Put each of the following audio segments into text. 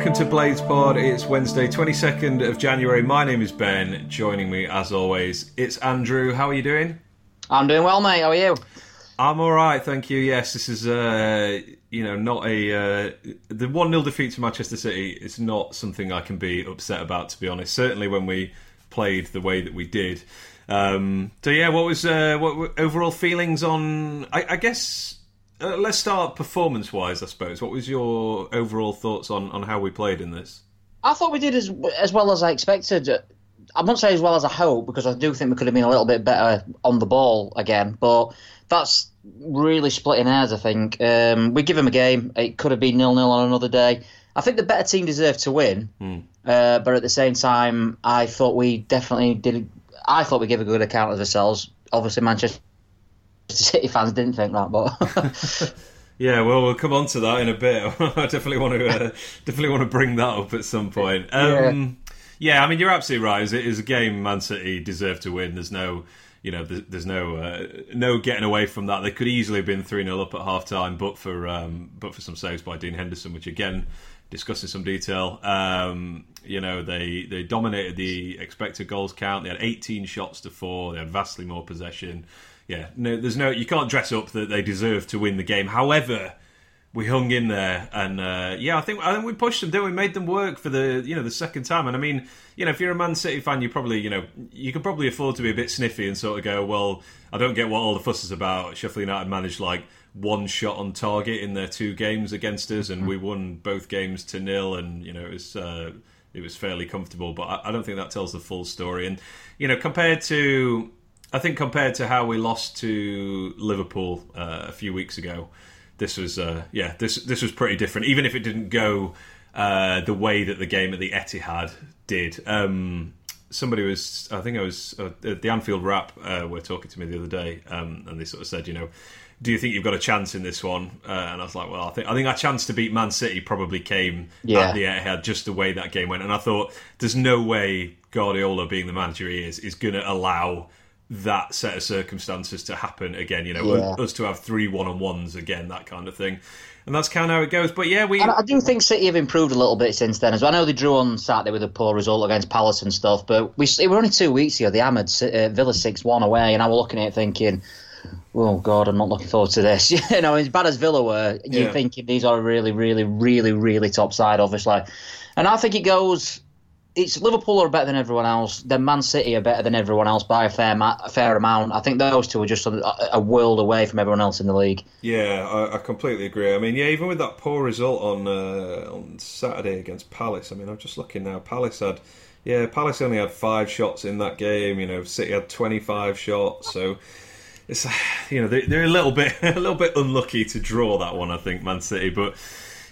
welcome to Blades Pod. It's Wednesday, 22nd of January. My name is Ben. Joining me, as always, it's Andrew. How are you doing? I'm doing well, mate. How are you? I'm all right, thank you. Yes, this is, uh, you know, not a uh, the one 0 defeat to Manchester City. It's not something I can be upset about, to be honest. Certainly when we played the way that we did. Um, so yeah, what was uh, what were overall feelings on? I, I guess uh, let's start performance wise. I suppose. What was your overall thoughts on on how we played in this? I thought we did as as well as I expected. I won't say as well as I hope because I do think we could have been a little bit better on the ball again. But that's really splitting hairs. I think um, we give them a game. It could have been nil nil on another day. I think the better team deserved to win, Hmm. uh, but at the same time, I thought we definitely did. I thought we gave a good account of ourselves. Obviously, Manchester City fans didn't think that, but Yeah, well, we'll come on to that in a bit. I definitely want to uh, definitely want to bring that up at some point. Um, yeah. I mean, you're absolutely right. It is a game Man City deserve to win. There's no, you know, there's, there's no uh, no getting away from that. They could easily have been three 0 up at half time, but for um, but for some saves by Dean Henderson, which again discussed in some detail. Um, you know, they they dominated the expected goals count. They had 18 shots to four. They had vastly more possession. Yeah, no, there's no you can't dress up that they deserve to win the game. However, we hung in there, and uh, yeah, I think I think we pushed them. Didn't we? Made them work for the you know the second time. And I mean, you know, if you're a Man City fan, you probably you know you could probably afford to be a bit sniffy and sort of go, well, I don't get what all the fuss is about. Sheffield United managed like one shot on target in their two games against us, and we won both games to nil, and you know it was. Uh, it was fairly comfortable, but I, I don't think that tells the full story. And you know, compared to I think compared to how we lost to Liverpool uh, a few weeks ago, this was uh, yeah this this was pretty different. Even if it didn't go uh, the way that the game at the Etihad did. Um, somebody was I think I was uh, the Anfield Wrap uh, were talking to me the other day, um, and they sort of said, you know. Do you think you've got a chance in this one? Uh, and I was like, well, I think I think our chance to beat Man City probably came Yeah. at the Etihad, just the way that game went. And I thought, there's no way Guardiola, being the manager he is, is going to allow that set of circumstances to happen again. You know, Yeah. us to have three one on ones again, that kind of thing. And that's kind of how it goes. But yeah, we And I do think City have improved a little bit since then as well. I know they drew on Saturday with a poor result against Palace and stuff, but we it were only two weeks ago. They hammered uh, Villa six one away, and I was looking at it thinking, "Oh God, I'm not looking forward to this." you know, as bad as Villa were, you're Yeah. thinking these are a really, really, really, really top side, obviously. And I think it goes. It's Liverpool are better than everyone else. Then Man City are better than everyone else by a fair, ma- a fair amount. I think those two are just a, a world away from everyone else in the league. Yeah, I, I completely agree. I mean, yeah, even with that poor result on uh, on Saturday against Palace, I mean, I'm just looking now. Palace had, yeah, Palace only had five shots in that game. You know, City had 25 shots, so it's you know they, they're a little bit a little bit unlucky to draw that one. I think Man City, but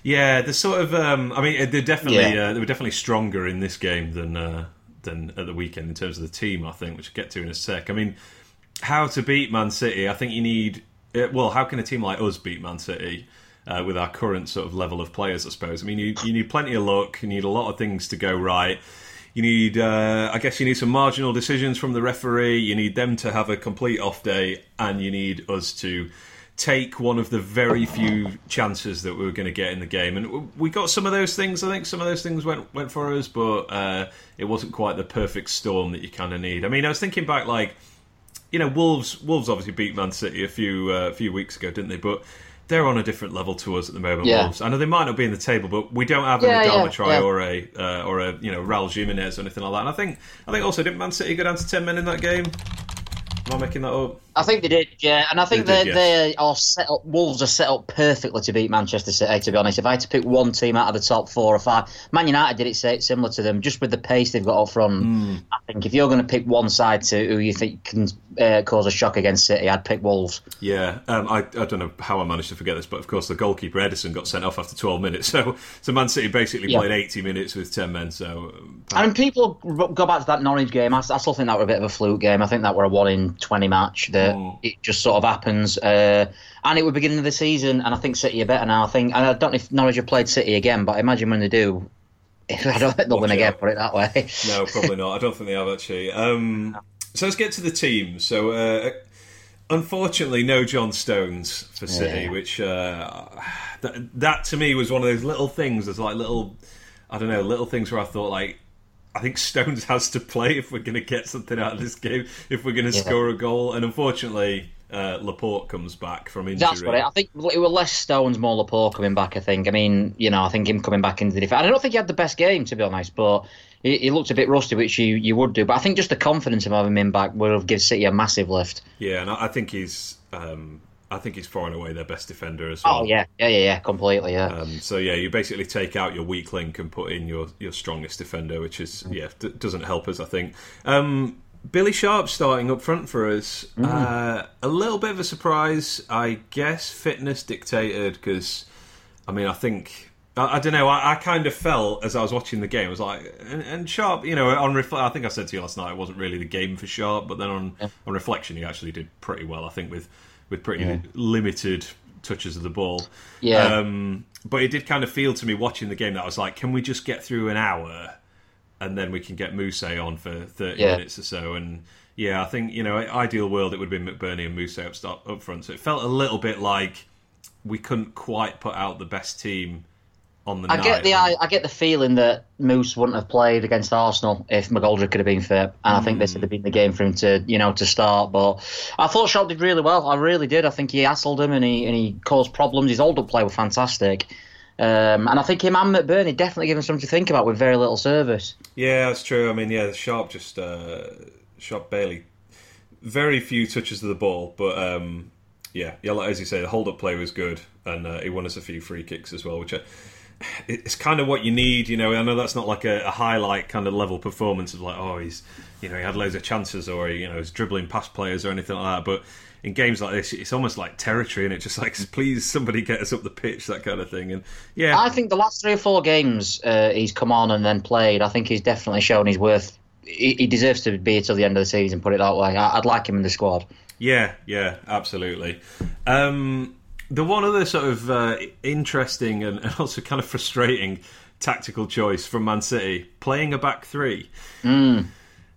yeah, they're sort of. Um, I mean, they're definitely Yeah. uh, they were definitely stronger in this game than uh, than at the weekend in terms of the team. I think, which we'll get to in a sec. I mean, how to beat Man City? I think you need. uh, Well, how can a team like us beat Man City? Uh, with our current sort of level of players, I suppose. I mean, you, you need plenty of luck. You need a lot of things to go right. You need, uh, I guess, you need some marginal decisions from the referee. You need them to have a complete off day, and you need us to take one of the very few chances that we were going to get in the game. And we got some of those things. I think some of those things went went for us, but uh, it wasn't quite the perfect storm that you kind of need. I mean, I was thinking back, like you know, Wolves. Wolves obviously beat Man City a few uh, a few weeks ago, didn't they? But they're on a different level to us at the moment. Yeah. Wolves. I know they might not be in the table, but we don't have Yeah, an Adama yeah, Traore yeah. uh, or a you know Raul Jimenez or anything like that. And I think I think also didn't Man City go down to ten men in that game? Am I making that up? I think they did, yeah, and I think They they did, they are set up. Wolves are set up perfectly to beat Manchester City. To be honest, if I had to pick one team out of the top four or five, Man United did it similar to them, just with the pace they've got up front. Hmm. I think if you're going to pick one side to who you think can uh, cause a shock against City, I'd pick Wolves. Yeah, um, I, I don't know how I managed to forget this, but of course the goalkeeper Ederson got sent off after 12 minutes. So so Man City basically Yeah. played 80 minutes with 10 men. So um, I mean, people go back to that Norwich game. I, I still think that were a bit of a fluke game. I think that were a one in twenty match. That it just sort of happens. Uh, and it was beginning of the season, and I think City are better now. I think, and I don't know if Norwich have played City again, but I imagine when they do, I don't think they'll win again. Put it that way. no, probably not. I don't think they have actually. Um, so let's get to the team. So uh, unfortunately, no John Stones for City, Yeah. which uh, that, that to me was one of those little things. There's like little. I don't know, little things where I thought like I think Stones has to play if we're going to get something out of this game, if we're going to yeah. score a goal. And unfortunately, uh, Laporte comes back from injury. That's what I, I think. It was less Stones, more Laporte coming back. I think. I mean, you know, I think him coming back into the defence. I don't think he had the best game to be honest, but he, he, looked a bit rusty, which you, you would do. But I think just the confidence of having him back would have given City a massive lift. Yeah, and I think he's. Um, I think he's far and away their best defender as well. Oh yeah, yeah, yeah, yeah, completely, yeah. Um, so yeah, you basically take out your weak link and put in your, your strongest defender, which is yeah d- doesn't help us, I think. Um, Billy Sharp starting up front for us. Mm. Uh, a little bit of a surprise, I guess. Fitness dictated because, I mean, I think I, I don't know. I, I, kind of felt as I was watching the game, I was like, and, and Sharp, you know, on reflect, I think I said to you last night, it wasn't really the game for Sharp, but then on yeah. on reflection, he actually did pretty well. I think with with pretty yeah. limited touches of the ball. Yeah. Um, but it did kind of feel to me watching the game that I was like, can we just get through an hour and then we can get Mousset on for 30 yeah. minutes or so? And yeah, I think, you know, ideal world, it would have been McBurnie and Mousset up, start, up front. So it felt a little bit like we couldn't quite put out the best team on the I night. get the I, I, get the feeling that Moose wouldn't have played against Arsenal if McGoldrick could have been fit, and mm. I think this would have been the game for him to you know to start. But I thought Sharp did really well. I really did. I think he hassled him and he and he caused problems. His hold up play was fantastic. Um, and I think him and McBurnie definitely given something to think about with very little service. Yeah, that's true. I mean, yeah, Sharp just uh, Sharp barely, very few touches of the ball, but um, yeah, yeah, like, as you say, the hold up play was good, and uh, he won us a few free kicks as well, which. I, it's kind of what you need. You know, I know that's not like a, a, highlight kind of level performance of like, oh, he's, you know, he had loads of chances or, he you know, he's dribbling past players or anything like that. But in games like this, it's almost like territory, and it's just like, please, somebody get us up the pitch, that kind of thing. And yeah, I think the last three or four games uh, he's come on and then played, I think he's definitely shown his worth. He, he deserves to be till the end of the season. Put it that way. I, would like him in the squad. Yeah, yeah, absolutely. Um, the one other sort of uh, interesting and, also kind of frustrating tactical choice from Man City playing a back three. Mm.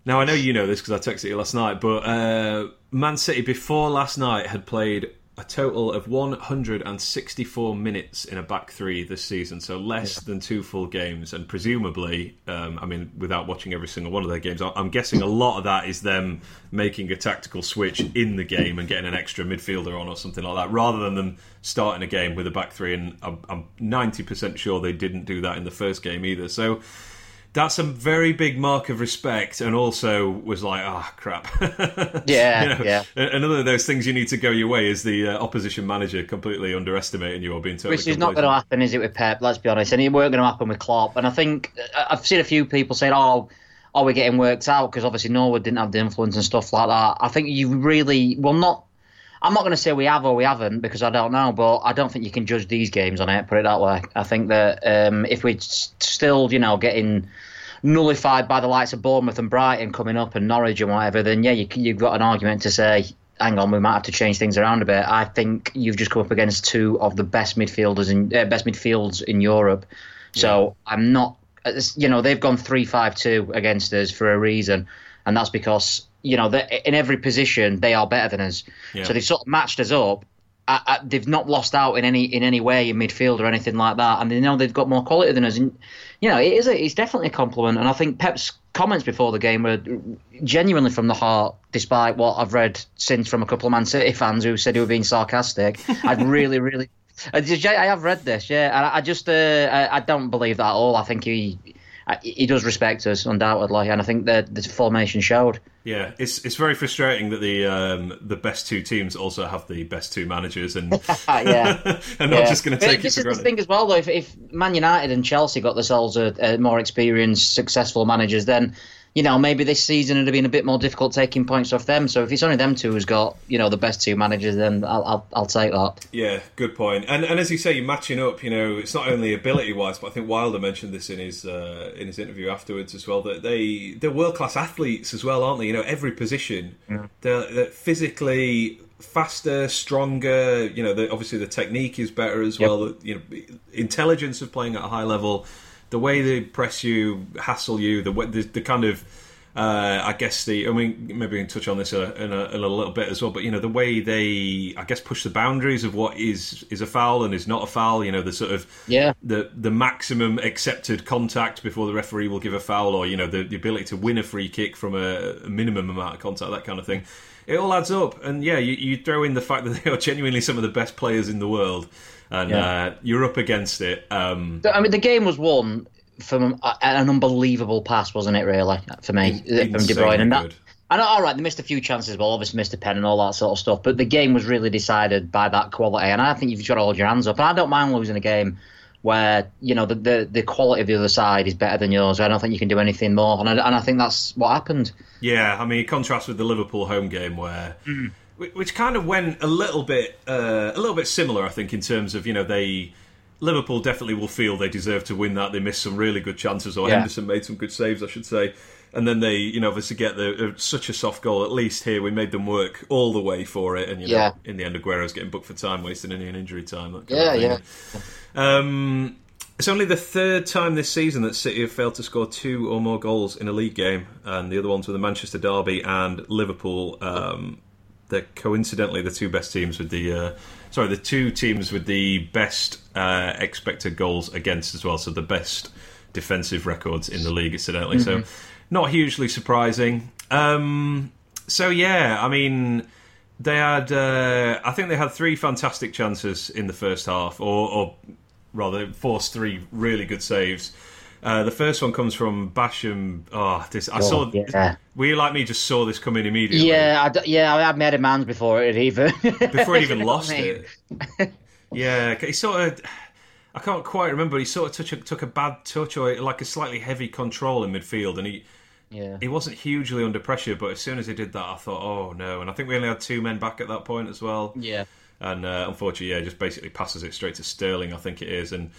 Now I know you know this because I texted you last night, but uh, Man City before last night had played a total of 164 minutes in a back three this season, so less yeah. than two full games. And presumably, um, I mean, without watching every single one of their games, I'm guessing a lot of that is them making a tactical switch in the game and getting an extra midfielder on or something like that, rather than them starting a game with a back three. And I'm, I'm 90% sure they didn't do that in the first game either. So that's a very big mark of respect and also was like ah oh, crap. Yeah you know, yeah. another of those things you need to go your way is the uh, opposition manager completely underestimating you or being totally which is not going to happen is it with Pep? Let's be honest. And it weren't going to happen with Klopp. And I think uh, I've seen a few people saying oh are we getting worked out? Because obviously Norwood didn't have the influence and stuff like that. I think you really well not I'm not going to say we have or we haven't because I don't know, but I don't think you can judge these games on it. Put it that way. I think that um, if we're still, you know, getting nullified by the likes of Bournemouth and Brighton coming up and Norwich and whatever, then yeah, you, you've got an argument to say, hang on, we might have to change things around a bit. I think you've just come up against two of the best midfielders in uh, best midfields in Europe. So yeah. I'm not, you know, they've gone three five two against us for a reason, and that's because you know, in every position they are better than us. Yeah. So they've sort of matched us up. they've not lost out in any in any way in midfield or anything like that, and they know they've got more quality than us. And you know, it is a, it's definitely a compliment. And I think Pep's comments before the game were genuinely from the heart, despite what I've read since from a couple of Man City fans who said he was being sarcastic. I'd really, really. I have read this, yeah, and I just uh, I don't believe that at all. I think he he does respect us undoubtedly, and I think that the formation showed. Yeah, it's it's very frustrating that the um, the best two teams also have the best two managers, and yeah, and not yeah. just going to take this is the thing as well, though. If, if Man United and Chelsea got themselves a, a more experienced, successful managers, then you know, maybe this season it'd have been a bit more difficult taking points off them. So if it's only them two who's got, you know, the best two managers, then I'll I'll, I'll take that. Yeah, good point. And and as you say, you're matching up. You know, it's not only ability wise, but I think Wilder mentioned this in his uh, in his interview afterwards as well. That they they're world class athletes as well, aren't they? You know, every position. Yeah. They're, they're physically faster, stronger. You know, the, obviously the technique is better as yep. well. You know, intelligence of playing at a high level the way they press you, hassle you, the the, the kind of uh, I guess the. I mean, maybe we can touch on this in a, in, a, in a, little bit as well. But you know, the way they, I guess, push the boundaries of what is is a foul and is not a foul. You know, the sort of yeah the the maximum accepted contact before the referee will give a foul, or you know, the, the ability to win a free kick from a, a minimum amount of contact, that kind of thing. It all adds up, and yeah, you, you throw in the fact that they are genuinely some of the best players in the world, and yeah. uh, you're up against it. Um, I mean, the game was won from an unbelievable pass, wasn't it? Really, for me, from De Bruyne, and that. Good. And all right, they missed a few chances. Well, obviously missed a pen and all that sort of stuff. But the game was really decided by that quality, and I think you've got to hold your hands up. And I don't mind losing a game where you know the, the, the quality of the other side is better than yours. I don't think you can do anything more, and I, and I think that's what happened. Yeah, I mean, contrast with the Liverpool home game where. Mm. Which kind of went a little bit, uh, a little bit similar, I think, in terms of you know they Liverpool definitely will feel they deserve to win that. They missed some really good chances, or yeah. Henderson made some good saves, I should say. And then they, you know, obviously get the uh, such a soft goal. At least here, we made them work all the way for it. And you know, yeah. in the end, Aguero's getting booked for time wasting any injury time. yeah, yeah. Um, it's only the third time this season that City have failed to score two or more goals in a league game, and the other ones were the Manchester Derby and Liverpool. Um, they're coincidentally the two best teams with the uh, sorry the two teams with the best uh, expected goals against as well. So the best defensive records in the league, incidentally. Mm-hmm. So not hugely surprising. Um, so yeah, I mean. They had, uh, I think they had three fantastic chances in the first half, or, or rather, forced three really good saves. Uh, the first one comes from Basham. Oh, this I oh, saw. Yeah. Were you like me? Just saw this coming immediately. Yeah, I, yeah. I had made a man before it even before it even lost it. yeah, he sort of. I can't quite remember. He sort of took a, took a bad touch or like a slightly heavy control in midfield, and he. Yeah. He wasn't hugely under pressure, but as soon as he did that, I thought, "Oh no!" And I think we only had two men back at that point as well. Yeah. And uh, unfortunately, yeah, just basically passes it straight to Sterling. I think it is, and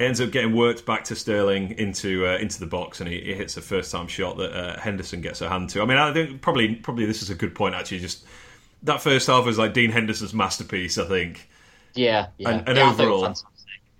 ends up getting worked back to Sterling into uh, into the box, and he, he, hits a first time shot that uh, Henderson gets a hand to. I mean, I think probably probably this is a good point actually. Just that first half was like Dean Henderson's masterpiece, I think. Yeah, yeah. And, and yeah, overall,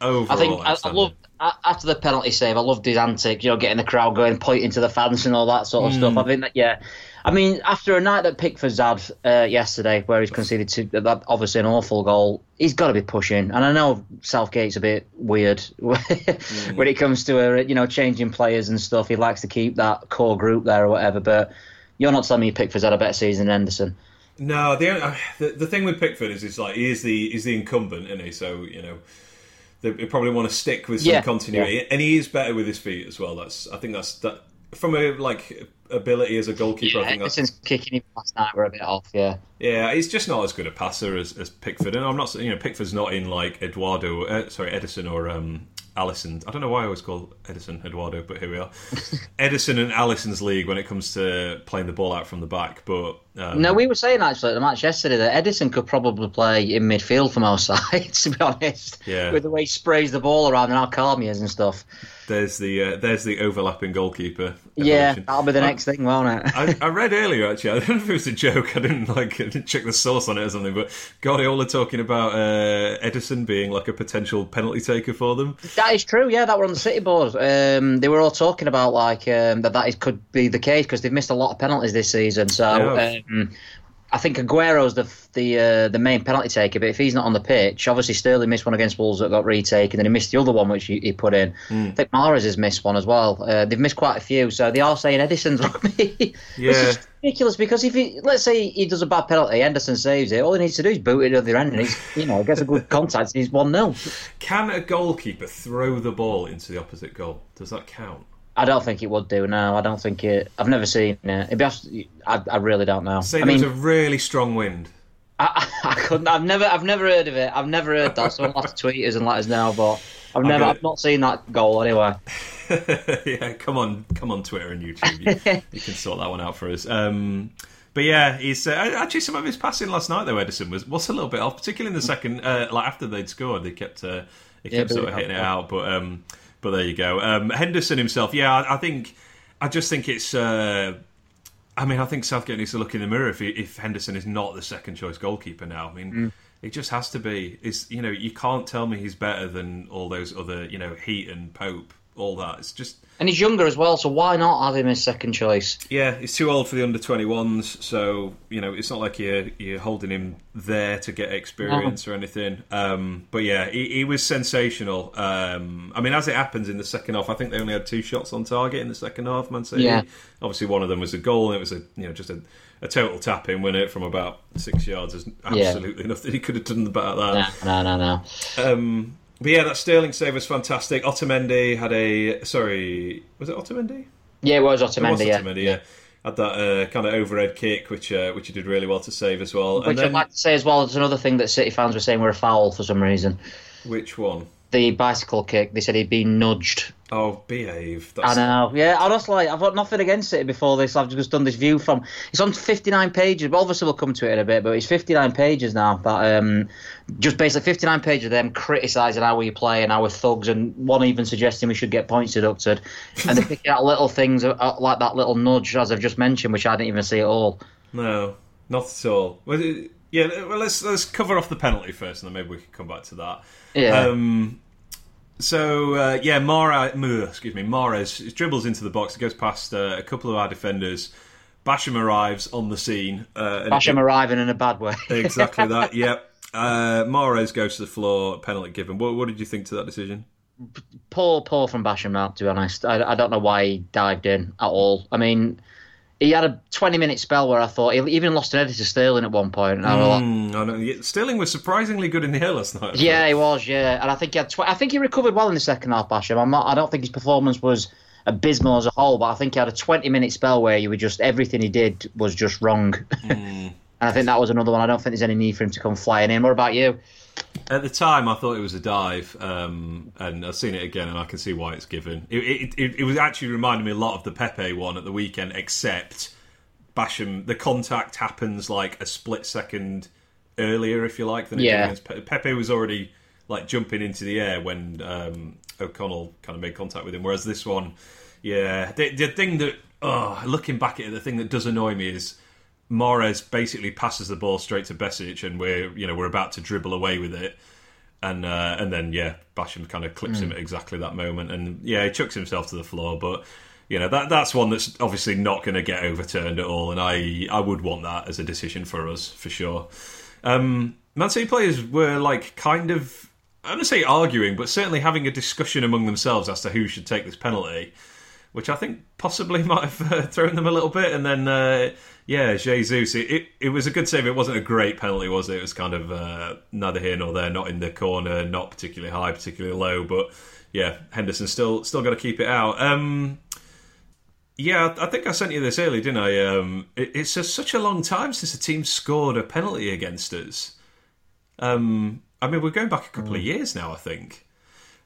overall, I think I, I love after the penalty save. I loved his antics, you know, getting the crowd going, pointing to the fans and all that sort of mm. stuff. I think that yeah, I mean, after a night that Pickford's had uh, yesterday, where he's conceded to that obviously an awful goal, he's got to be pushing. And I know Southgate's a bit weird mm. when it comes to uh, you know changing players and stuff. He likes to keep that core group there or whatever. But you're not telling me Pickford's had a better season than Henderson. No, the, uh, the the thing with Pickford is, is like he is the is the incumbent, isn't he? So you know they probably want to stick with some yeah, continuity, yeah. and he is better with his feet as well. That's I think that's that from a like ability as a goalkeeper. Yeah, I think since kicking him last night were a bit off. Yeah, yeah, he's just not as good a passer as, as Pickford, and I'm not you know Pickford's not in like Eduardo, uh, sorry Ederson or um, Alisson. I don't know why I always call Ederson Eduardo, but here we are. Ederson and Alisson's league when it comes to playing the ball out from the back. But um, no, we were saying actually at the match yesterday that Ederson could probably play in midfield from our side. To be honest, yeah, with the way he sprays the ball around and how calm he is and stuff. There's the uh, there's the overlapping goalkeeper. Yeah, that'll be the next I, thing, won't it? I, I, read earlier actually. I don't know if it was a joke. I didn't like didn't check the source on it or something. But Guardiola talking about uh, Ederson being like a potential penalty taker for them. That is true. Yeah, that were on the City board. Um, they were all talking about like um, that that is, could be the case because they've missed a lot of penalties this season. So um, I think Aguero's the the uh, the main penalty taker, but if he's not on the pitch, obviously Sterling missed one against Wolves that got retaken, and he missed the other one which he, he put in. Mm. I think Mahrez has missed one as well. Uh, they've missed quite a few, so they are saying Ederson's on me. yeah. ridiculous because if he, let's say he does a bad penalty, Henderson saves it. All he needs to do is boot it at the end, and he's you know gets a good contact, and he's one 0 Can a goalkeeper throw the ball into the opposite goal? Does that count? I don't think it would do. No, I don't think it. I've never seen it. It'd be, I, I really don't know. Say I mean, there's a really strong wind. I, I, couldn't. I've never. I've never heard of it. I've never heard that. Someone have to tweet us and let us know. But I've never. I've not seen that goal anyway. yeah, come on, come on, Twitter and YouTube. You, you can sort that one out for us. Um, but yeah, he's uh, actually some of his passing last night though. Ederson was was a little bit off, particularly in the second. Uh, like after they'd scored, they kept uh, kept yeah, sort of hitting it out. But um, but there you go. Um, Henderson himself, yeah, I, I, think I just think it's. Uh, I mean, I think Southgate needs to look in the mirror if he, if Henderson is not the second choice goalkeeper now. I mean, mm. it just has to be. Is you know you can't tell me he's better than all those other you know Heaton and Pope all that. It's just and he's younger as well, so why not have him as second choice? Yeah, he's too old for the under 21s, so you know it's not like you're you're holding him there to get experience or anything. Um, but yeah, he, he was sensational. Um, I mean, as it happens in the second half, I think they only had two shots on target in the second half. Man City. Yeah. Obviously, one of them was a goal, and it was a you know just a, a total tap in, wasn't it, from about six yards. There's absolutely nothing he could have done about that. No, no, no, no. Um, but yeah, that Sterling save was fantastic. Otamendi had a sorry, was it Otamendi? Yeah, it was It was Otamendi. yeah. Otamendi, yeah. Had that uh, kind of overhead kick, which uh, which he did really well to save as well. Which and then I'd like to say as well, there's another thing that City fans were saying were a foul for some reason. which one? The bicycle kick, they said he'd been nudged. Oh, behave. I know. Yeah, I honestly, like, I've got nothing against it before this. I've just done this view from. It's on 59 pages. But obviously, we'll come to it in a bit. But it's 59 pages now. That um, just basically 59 pages of them criticising how we play and our thugs, and one even suggesting we should get points deducted. And they're picking out little things uh, like that little nudge, as I've just mentioned, which I didn't even see at all. No, not at all. Well, yeah, well, let's let's cover off the penalty first, and then maybe we can come back to that. Yeah. Um, so uh, yeah, Mara, excuse me, Mahrez dribbles into the box, It goes past uh, a couple of our defenders. Basham arrives on the scene. Uh, Basham arriving in a bad way. exactly that. Yep. Uh, Mahrez goes to the floor. Penalty given. What, what did you think to that decision? poor, poor from Basham now, to be honest. I, I don't know why he dived in at all. I mean, he had a 20 minute spell where I thought he even lost an edit to Sterling at one point, and I like, Mm, I Sterling was surprisingly good in the air last night. Yeah, he was. Yeah, and I think he had. Tw- I think he recovered well in the second half. Basham. I'm not. I don't think his performance was abysmal as a whole, but I think he had a 20 minute spell where you were just everything he did was just wrong. and I think that was another one. I don't think there's any need for him to come flying in. What about you? At the time, I thought it was a dive, um, and I've seen it again, and I can see why it's given. It, it, it, it was actually reminding me a lot of the Pepe one at the weekend, except Basham, the contact happens like a split second earlier, if you like, than Yeah. Pepe. Pepe was already like jumping into the air when um, O'Connell kind of made contact with him, whereas this one, yeah, the, the thing that, oh, looking back at it, the thing that does annoy me is Mahrez basically passes the ball straight to Besic, and we're you know we're about to dribble away with it, and uh, and then yeah, Basham kind of clips him at exactly that moment, and yeah, he chucks himself to the floor, but. You know that that's one that's obviously not going to get overturned at all, and I I would want that as a decision for us for sure. Um, Man City players were like kind of I don't want to say arguing, but certainly having a discussion among themselves as to who should take this penalty which I think possibly might have uh, thrown them a little bit. And then, uh, yeah, Jesus, it, it, it was a good save. It wasn't a great penalty, was it? It was kind of uh, neither here nor there, not in the corner, not particularly high, particularly low. But yeah, Henderson still still got to keep it out. Um, yeah, I think I sent you this early, didn't I? Um, it, it's just such a long time since a team scored a penalty against us. Um, I mean, we're going back a couple of years now, I think.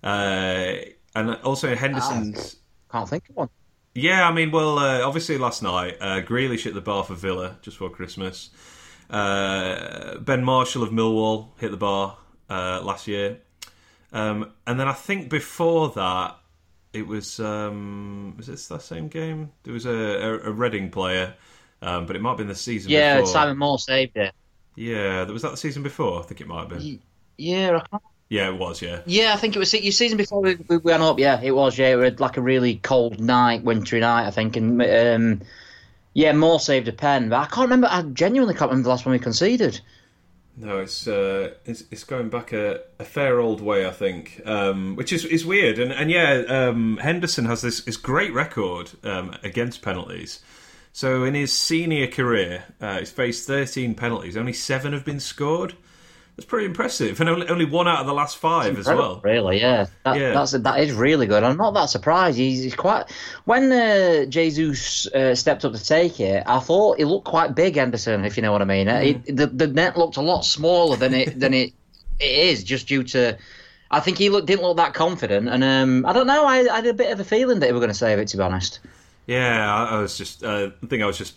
Uh, and also Henderson's. Can't think of one. Yeah, I mean, well, uh, obviously last night, uh, Grealish hit the bar for Villa just for Christmas. Uh, ben Marshall of Millwall hit the bar uh, last year. Um, and then I think before that, it was um, was this that same game? There was a, a, a Reading player, um, but it might have been the season Yeah, before. Simon Moore saved it. Yeah, was that the season before? I think it might have been. Yeah, I can't Yeah, it was. Yeah. Yeah, I think it was your season before we, we went up. Yeah, it was. Yeah, it was like a really cold night, wintry night, I think. And um, yeah, Moore saved a pen, but I can't remember. I genuinely can't remember the last one we conceded. No, it's uh, it's, it's going back a, a fair old way, I think, um, which is is weird. And and yeah, um, Henderson has this, this great record um, against penalties. So in his senior career, uh, he's faced 13 penalties. Only seven have been scored. That's pretty impressive, and only, only one out of the last five as well. Really, yeah, that, Yeah. that's that is really good. I'm not that surprised. He's, he's quite. When uh, Jesus uh, stepped up to take it, I thought he looked quite big, Henderson. If you know what I mean. Mm-hmm. It, the the net looked a lot smaller than it than it it is, just due to. I think he looked, didn't look that confident, and um, I don't know. I, I had a bit of a feeling that he were going to save it. To be honest. Yeah, I, I was just. Uh, I think I was just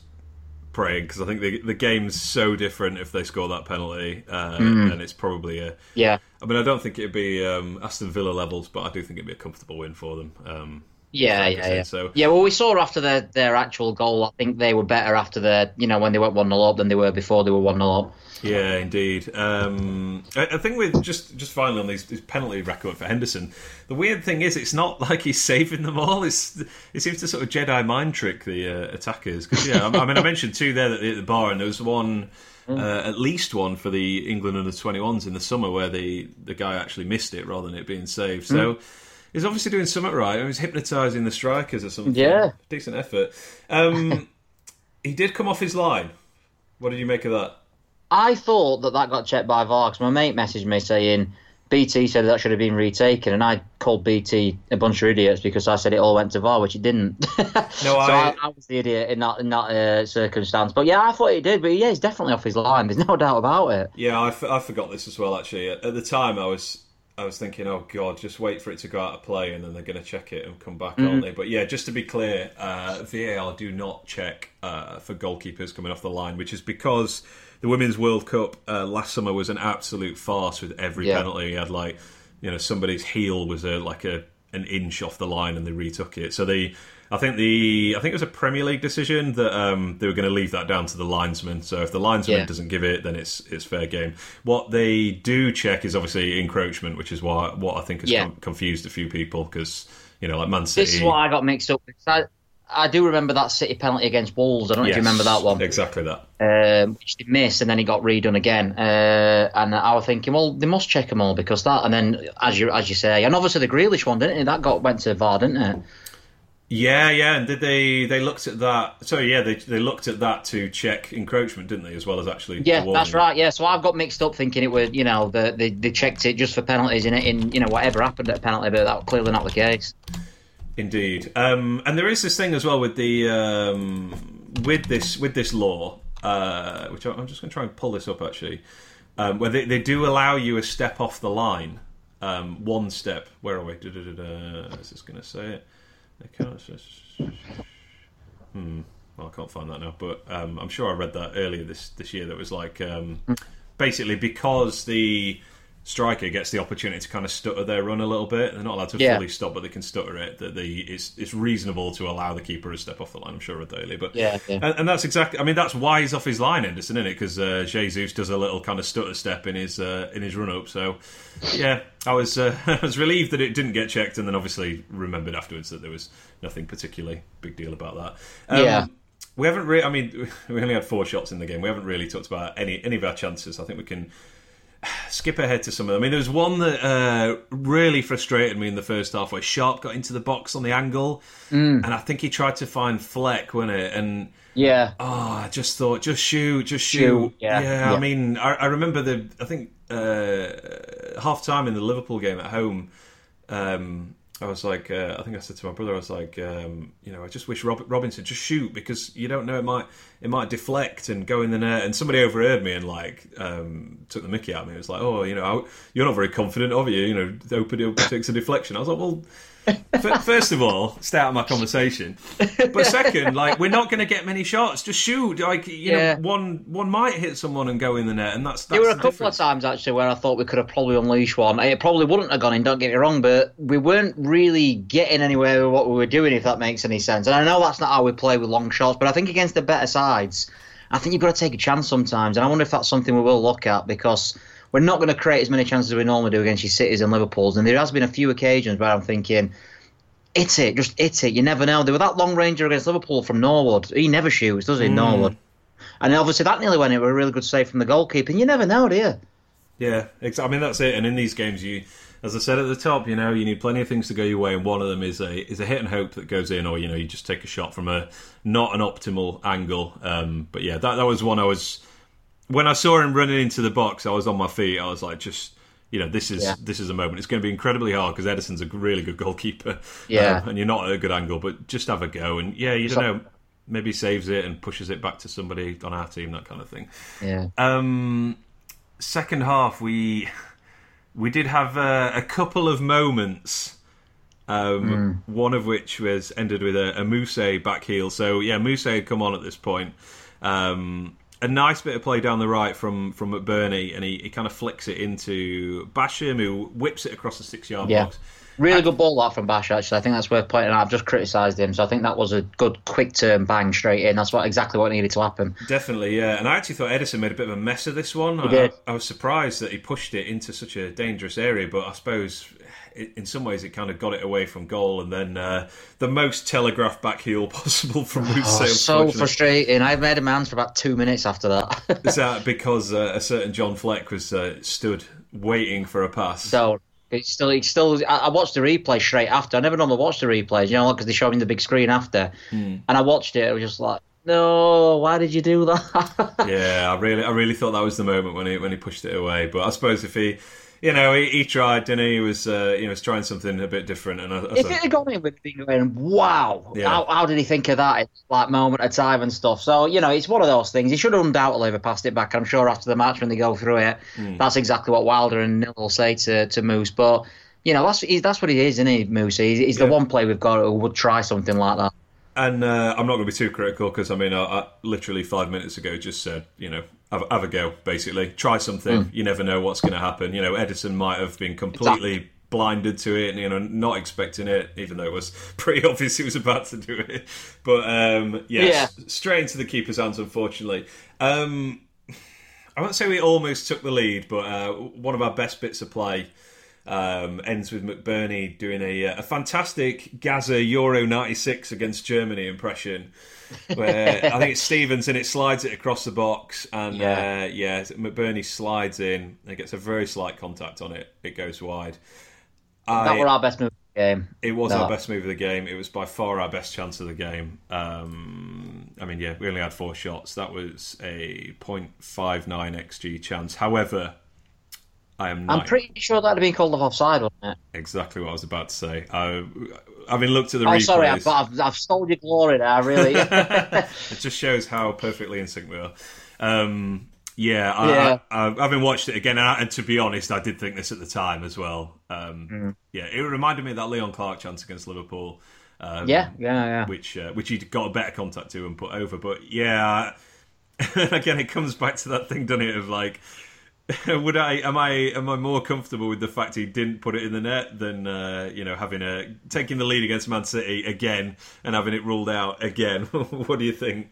praying because I think the the game's so different if they score that penalty, uh, and it's probably a. Yeah. I mean, I don't think it'd be um, Aston Villa levels, but I do think it'd be a comfortable win for them. Um, Yeah, yeah, yeah. So yeah, well, we saw after their their actual goal. I think they were better after their you know when they went one 0 up than they were before they were one 0 up. Yeah, indeed. Um, I, I, think with just just finally on these, these, penalty record for Henderson, the weird thing is it's not like he's saving them all. It's it seems to sort of Jedi mind trick the uh, attackers. Because yeah, I, I, mean I mentioned two there at the, at the bar, and there was one. Mm. Uh, at least one for the England under 21s in the summer where the, the guy actually missed it rather than it being saved. So mm. He's obviously doing something right. He's hypnotising the strikers or something. Yeah. Decent effort. Um, he did come off his line. What did you make of that? I thought that that got checked by VAR because my mate messaged me saying BT said that should have been retaken, and I called BT a bunch of idiots because I said it all went to VAR, which it didn't. No, so I... I, I, was the idiot in that in that uh, circumstance. But yeah, I thought he did. But yeah, he's definitely off his line. There's no doubt about it. Yeah, I, f- I forgot this as well. Actually, at, at the time, I was I was thinking, oh god, just wait for it to go out of play, and then they're going to check it and come back, mm-hmm. aren't they? But yeah, just to be clear, uh, VAR do not check uh, for goalkeepers coming off the line, which is because the Women's World Cup uh, last summer was an absolute farce with every yeah. penalty. You had like, you know, somebody's heel was a, like a an inch off the line and they retook it. So they, I think the, I think it was a Premier League decision that um, they were going to leave that down to the linesman. So if the linesman yeah. doesn't give it, then it's it's fair game. What they do check is obviously encroachment, which is why what I think has yeah. confused a few people because you know like Man City. This is what I got mixed up with. I do remember that City penalty against Wolves. I don't know yes, if you remember that one. Exactly that. Um, which they missed, and then he got redone again. Uh, and I was thinking, well, they must check them all because that. And then, as you as you say, and obviously the Grealish one, didn't it? That got went to VAR, didn't it? Yeah, yeah, and did they they looked at that? So yeah, they they looked at that to check encroachment, didn't they, as well as actually? Yeah, that's right. Yeah, so I've got mixed up thinking it was you know the, they they checked it just for penalties in it in you know whatever happened at penalty, but that was clearly not the case. Indeed, um, and there is this thing as well with the um, with this with this law, uh, which I'm just going to try and pull this up actually, um, where they, they do allow you a step off the line, um, one step. Where are we? Is this going to say it? Hmm. Well, I can't find that now, but um, I'm sure I read that earlier this this year. That was like um, basically because the striker gets the opportunity to kind of stutter their run a little bit. They're not allowed to yeah. fully stop, but they can stutter it. That the it's it's reasonable to allow the keeper to step off the line. I'm sure daily, but yeah, yeah. And, and, that's exactly. I mean, that's why he's off his line, Henderson, isn't it? Because uh, Jesus does a little kind of stutter step in his uh, in his run up. So yeah, I was uh, I was relieved that it didn't get checked, and then obviously remembered afterwards that there was nothing particularly big deal about that. Um, yeah. We haven't really. I mean, we only had four shots in the game. We haven't really talked about any any of our chances. I think we can skip ahead to some of them. I mean, there was one that uh, really frustrated me in the first half where Sharp got into the box on the angle, mm. and I think he tried to find Fleck, wasn't it? And yeah, oh, I just thought, just shoot, just shoot. shoot. Yeah. yeah, yeah. I mean, I, I, remember the, I think uh, half time in the Liverpool game at home. Um, I was like, uh, I think I said to my brother, I was like, um, you know, I just wish Rob- Robinson just shoot because you don't know it might it might deflect and go in the net. And somebody overheard me and like um, took the Mickey out of me. It was like, oh, you know, you're not very confident, are you? You know, open it takes a deflection. I was like, well, First of all, stay out of my conversation. But second, like we're not going to get many shots. Just shoot. Like you yeah. know, one one might hit someone and go in the net, and that's. that's there were a couple difference. of times actually where I thought we could have probably unleashed one. It probably wouldn't have gone in. Don't get me wrong, but we weren't really getting anywhere with what we were doing. If that makes any sense. And I know that's not how we play with long shots, but I think against the better sides, I think you've got to take a chance sometimes. And I wonder if that's something we will look at because we're not going to create as many chances as we normally do against your cities and Liverpools. And there has been a few occasions where I'm thinking, hit it, just hit it. You never know. They were that long ranger against Liverpool from Norwood. He never shoots, does he, mm. Norwood? And obviously that nearly went. It were a really good save from the goalkeeper. And you never know, do you? Yeah, I mean that's it. And in these games, you, as I said at the top, you know, you need plenty of things to go your way, and one of them is a is a hit and hope that goes in, or you know, you just take a shot from a not an optimal angle. Um, but yeah, that that was one I was when I saw him running into the box, I was on my feet. I was like, just you know, this is yeah. this is a moment. It's going to be incredibly hard because Ederson's a really good goalkeeper. Yeah, um, and you're not at a good angle, but just have a go. And yeah, you don't know, maybe saves it and pushes it back to somebody on our team, that kind of thing. Yeah. Um, second half, we we did have uh, a couple of moments. Um, mm. One of which was ended with a, a Mouse back heel. So yeah, Mouse had come on at this point. Um, a nice bit of play down the right from from McBurnie, and he, he kind of flicks it into Basham, who whips it across the six yard yeah. box. Really good ball that from Bash. Actually, I think that's worth pointing out. I've just criticised him, so I think that was a good quick turn bang straight in. That's what exactly what needed to happen. Definitely, yeah. And I actually thought Ederson made a bit of a mess of this one. He did. I, I was surprised that he pushed it into such a dangerous area, but I suppose in some ways it kind of got it away from goal, and then uh, the most telegraphed back heel possible from Moose. Oh, so frustrating. I've made a man for about two minutes after that. Is that because uh, a certain John Fleck was uh, stood waiting for a pass? So it's still, it's still. I watched the replay straight after. I never normally watch the replays, you know, because they show me the big screen after. Hmm. And I watched it. I was just like, no, why did you do that? yeah, I really, I really thought that was the moment when he when he pushed it away. But I suppose if he, you know, he, he tried, didn't he? He was, uh, you know, was trying something a bit different. And I, I if it had gone in with being going, wow, Yeah. how, how did he think of that? It's like moment of time and stuff. So you know, it's one of those things. He should have undoubtedly have passed it back. I'm sure after the match when they go through it, Hmm. that's exactly what Wilder and Knill will say to to Moose. But you know, that's that's what he is, isn't he, Moose? He's, he's the Yeah. one player we've got who would try something like that. And uh, I'm not going to be too critical because I mean, I, I literally five minutes ago just said, you know, have, have a go, basically. Try something. Hmm. You never know what's going to happen. You know, Ederson might have been completely blinded to it and, you know, not expecting it, even though it was pretty obvious he was about to do it. But, um, yes, Yeah. straight into the keeper's hands, unfortunately. Um, I won't say we almost took the lead, but uh, one of our best bits of play um, ends with McBurnie doing a, uh, a fantastic Gazza Euro 96 against Germany impression. Where I think it's Stevens and it slides it across the box, and Yeah. uh, yeah, McBurnie slides in and gets a very slight contact on it. It goes wide. that I- were our best move of the game. it was No. our best move of the game. It was by far our best chance of the game. Um, I mean, yeah, we only had four shots. That was a 0.59 xG chance. However, I am I'm pretty sure that'd have been called off offside, wasn't it? exactly what I was about to say. I, having looked at the Oh, replays, sorry, I've, I've, I've stole your glory there, really. it just shows how perfectly in sync we are. Um, yeah, I, Yeah. I, I, having watched it again, and, I, and to be honest, I did think this at the time as well. Um, Mm. Yeah, it reminded me of that Leon Clarke chance against Liverpool. Um, yeah, yeah, yeah. which uh, which he got a better contact to and put over. But yeah, again, it comes back to that thing, doesn't it? Of like, would I am I am I more comfortable with the fact he didn't put it in the net than uh, you know having a taking the lead against Man City again and having it ruled out again? what do you think?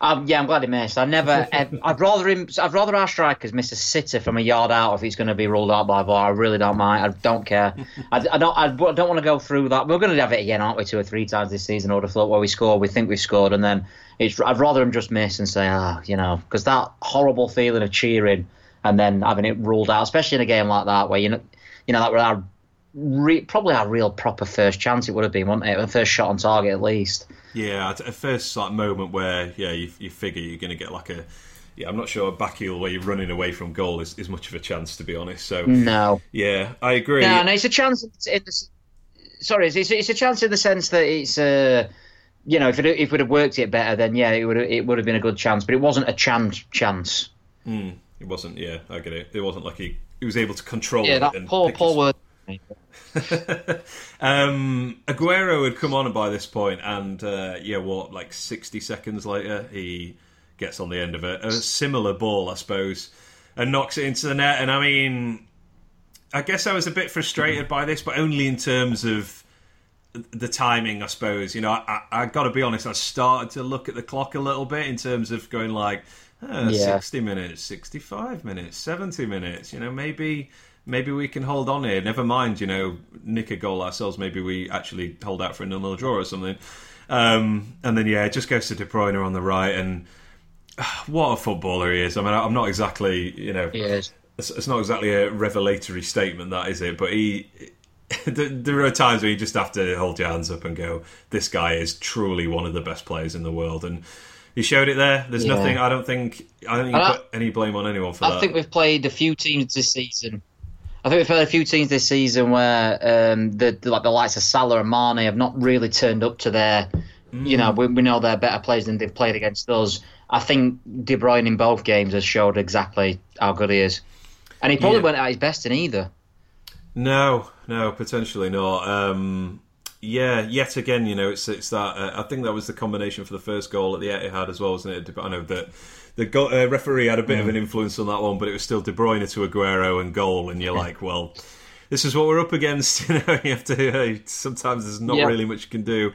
Um, yeah, I'm glad he missed. I never. I'd rather him. I'd rather our strikers miss a sitter from a yard out if he's going to be ruled out by VAR. I really don't mind. I don't care. I, I don't. I don't want to go through that. We're going to have it again, aren't we? Two or three times this season. Have thought where we score, we think we've scored, and then it's. I'd rather him just miss and say, ah, you know, because that horrible feeling of cheering and then having it ruled out, especially in a game like that where you know, you know that were our re- probably our real proper first chance. It would have been, wouldn't it? A first shot on target at least. Yeah, at a first like moment where yeah you, you figure you're going to get like a yeah I'm not sure a back heel where you're running away from goal is, is much of a chance to be honest. So No. yeah, I agree. No, and it's a chance. In the, sorry, it's, it's a chance in the sense that it's uh, you know if it if it would have worked it better, then yeah, it would it would have been a good chance. But it wasn't a chance chance. It wasn't. Yeah, I get it. It wasn't like he he was able to control Yeah, it. that and poor poor his- word. Um, Aguero had come on by this point, and uh, yeah, what like sixty seconds later, he gets on the end of it. A similar ball, I suppose, and knocks it into the net. And I mean, I guess I was a bit frustrated by this, but only in terms of the timing, I suppose. You know, I, I, I got to be honest. I started to look at the clock a little bit in terms of going like uh, Yeah. sixty minutes, sixty-five minutes, seventy minutes. You know, maybe maybe we can hold on here. Never mind, you know, nick a goal ourselves. Maybe we actually hold out for a nil-nil draw or something. Um, and then yeah, it just goes to De Bruyne on the right, and ah, what a footballer he is. I mean, I'm not exactly, you know, it's, it's not exactly a revelatory statement, that is it? But he, there- are times where you just have to hold your hands up and go, "This guy is truly one of the best players in the world," and he showed it there. There's Yeah. nothing. I don't think. I don't think you And I- put any blame on anyone for I that. I think we've played a few teams this season. I think we've played a few teams this season where um, the, the like the likes of Salah and Mane have not really turned up to their. You know, we, we know they're better players than they've played against us. I think De Bruyne in both games has showed exactly how good he is, and he probably Yeah. went at his best in either. No, no, potentially not. Um, yeah, yet again, you know, it's it's that. Uh, I think that was the combination for the first goal at the Etihad as well, wasn't it? I know that the go- uh, referee had a bit of an influence on that one, but it was still De Bruyne to Aguero and goal, and you're like, well, this is what we're up against. You know, you have to. Uh, sometimes there's not really much you can do.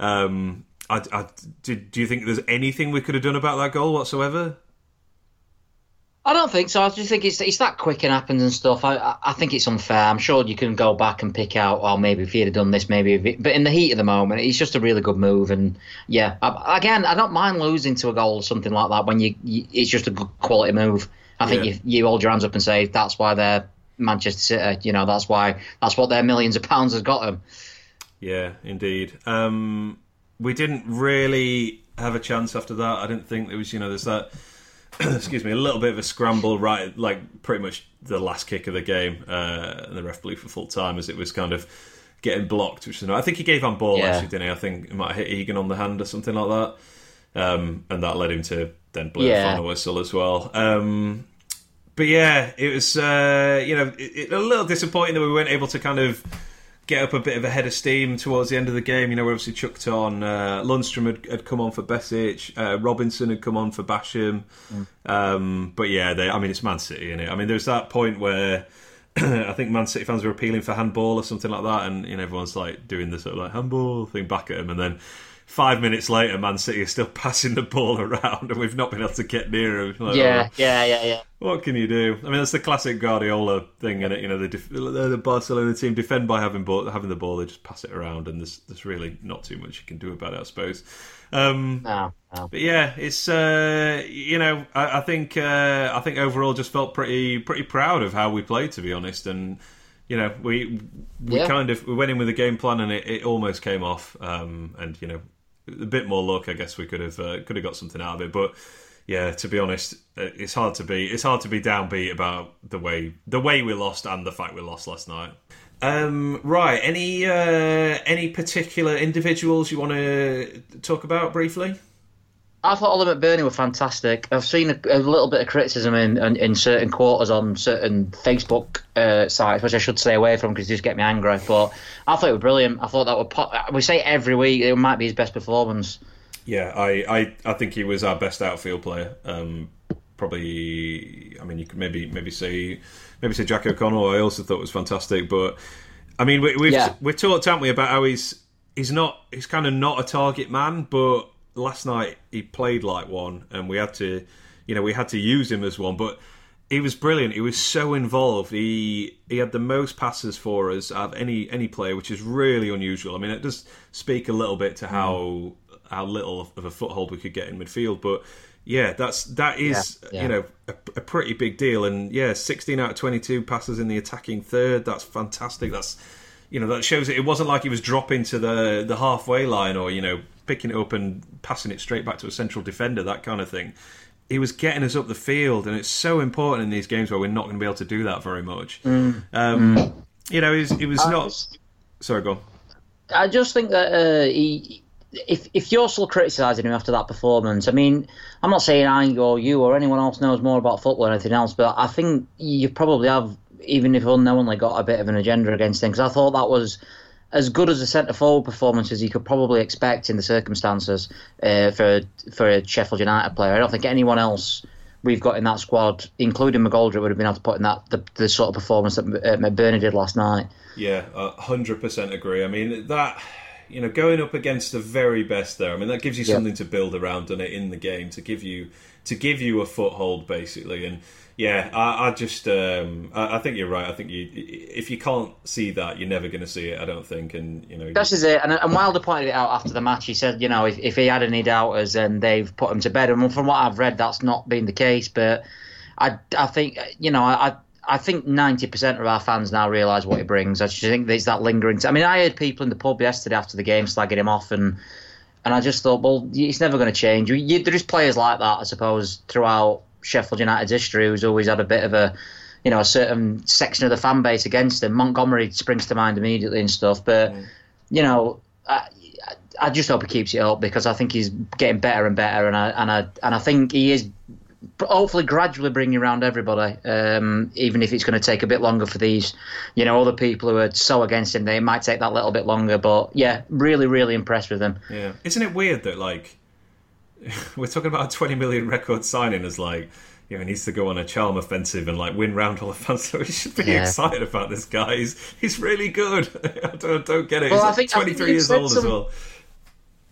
Um, I, I, do, do you think there's anything we could have done about that goal whatsoever? I don't think so. I just think it's it's that quick and happens and stuff. I I think it's unfair. I'm sure you can go back and pick out, oh, maybe if he'd have done this, maybe. It, but in the heat of the moment, it's just a really good move. And yeah, I, again, I don't mind losing to a goal or something like that when you, you it's just a good quality move. I think yeah. you you hold your hands up and say that's why they're Manchester City. You know, that's why that's what their millions of pounds has got them. Yeah, indeed. Um, we didn't really have a chance after that. I didn't think there was, you know, there's that excuse me, a little bit of a scramble right, like pretty much the last kick of the game, uh, and the ref blew for full time as it was kind of getting blocked. Which is, I think he gave on ball yeah. actually, didn't he? I think it might have hit Egan on the hand or something like that, um, and that led him to then blow yeah. the final whistle as well. Um, but yeah, it was uh, you know it, it, a little disappointing that we weren't able to kind of get up a bit of a head of steam towards the end of the game. You know, we obviously chucked on uh, Lundstram had, had, come on for Besic, uh, Robinson had come on for Basham. Mm. Um, but yeah, they, I mean, it's Man City, is it? I mean, there's that point where I think Man City fans were appealing for handball or something like that, and you know, everyone's like doing the sort of like handball thing back at him, and then five minutes later, Man City is still passing the ball around, and we've not been able to get near him. Like, yeah, oh, yeah, yeah, yeah. What can you do? I mean, that's the classic Guardiola thing, and it. You know, the, the Barcelona team defend by having ball, having the ball, they just pass it around, and there's there's really not too much you can do about it, I suppose. Um, no, no. But yeah, it's uh, you know, I, I think uh, I think overall just felt pretty pretty proud of how we played, to be honest, and you know, we we yeah. kind of we went in with a game plan and it, it almost came off. Um, and you know, a bit more luck, I guess we could have uh, could have got something out of it. But yeah, to be honest, uh, it's hard to be it's hard to be downbeat about the way the way we lost and the fact we lost last night. Um, right, any uh, any particular individuals you want to talk about briefly? I thought Oli McBurnie were fantastic. I've seen a, a little bit of criticism in, in, in certain quarters on certain Facebook uh, sites, which I should stay away from because they just get me angry. But I thought it was brilliant. I thought that would pop, we say every week it might be his best performance. Yeah, I, I, I think he was our best outfield player. Um, probably, I mean, you could maybe maybe say maybe say Jack O'Connell. I also thought was fantastic, but I mean, we, we've yeah. we've talked, haven't we, about how he's he's not he's kind of not a target man, but last night he played like one, and we had to, you know, we had to use him as one. But he was brilliant. He was so involved. He he had the most passes for us of any any player, which is really unusual. I mean, it does speak a little bit to how mm. how little of a foothold we could get in midfield, but. Yeah, that's that is yeah, yeah. you know a, a, pretty big deal, and yeah, sixteen out of twenty-two passes in the attacking third. That's fantastic. That's you know that shows it. It wasn't like he was dropping to the the halfway line or you know picking it up and passing it straight back to a central defender, that kind of thing. He was getting us up the field, and it's so important in these games where we're not going to be able to do that very much. Mm. Um, mm. You know, it was, was not. Just, Sorry, go on. I just think that uh, he, if if you're still criticising him after that performance, I mean, I'm not saying I or you or anyone else knows more about football or anything else, but I think you probably have, even if unknowingly, got a bit of an agenda against him because I thought that was as good as a centre forward performance as you could probably expect in the circumstances uh, for for a Sheffield United player. I don't think anyone else we've got in that squad, including McGoldrick, would have been able to put in that the, the sort of performance that uh, McBurnie did last night. Yeah, hundred percent agree. I mean that you know going up against the very best there. I mean that gives you something to build around on it in the game to give you to give you a foothold basically and yeah, I, I just um, I, I, think you're right. I think you if you can't see that, you're never going to see it. I don't think, and you know this is it. And, and Wilder pointed it out after the match. He said, you know, if, if he had any doubters, and they've put him to bed. And from what I've read, that's not been the case. But I I think you know I. I think 90% of our fans now realise what he brings. I just think there's that lingering. I mean, I heard people in the pub yesterday after the game slagging him off, and and I just thought, well, it's never going to change. You, you, there's players like that, I suppose, throughout Sheffield United's history, who's always had a bit of a you know a certain section of the fan base against him. Montgomery springs to mind immediately and stuff, but mm. you know. I, I just hope he keeps it up because I think he's getting better and better, and I and I and I think he is hopefully gradually bringing around everybody. Um, even if it's going to take a bit longer for these, you know, other people who are so against him, they might take that little bit longer. But yeah, really, really impressed with him. Yeah, isn't it weird that like we're talking about a 20 million record signing as like you know, he needs to go on a charm offensive and like win round all the fans. So he should be yeah. excited about this guy. He's, he's really good. I don't, don't get it. Well, he's like think, 23 years old some, as well.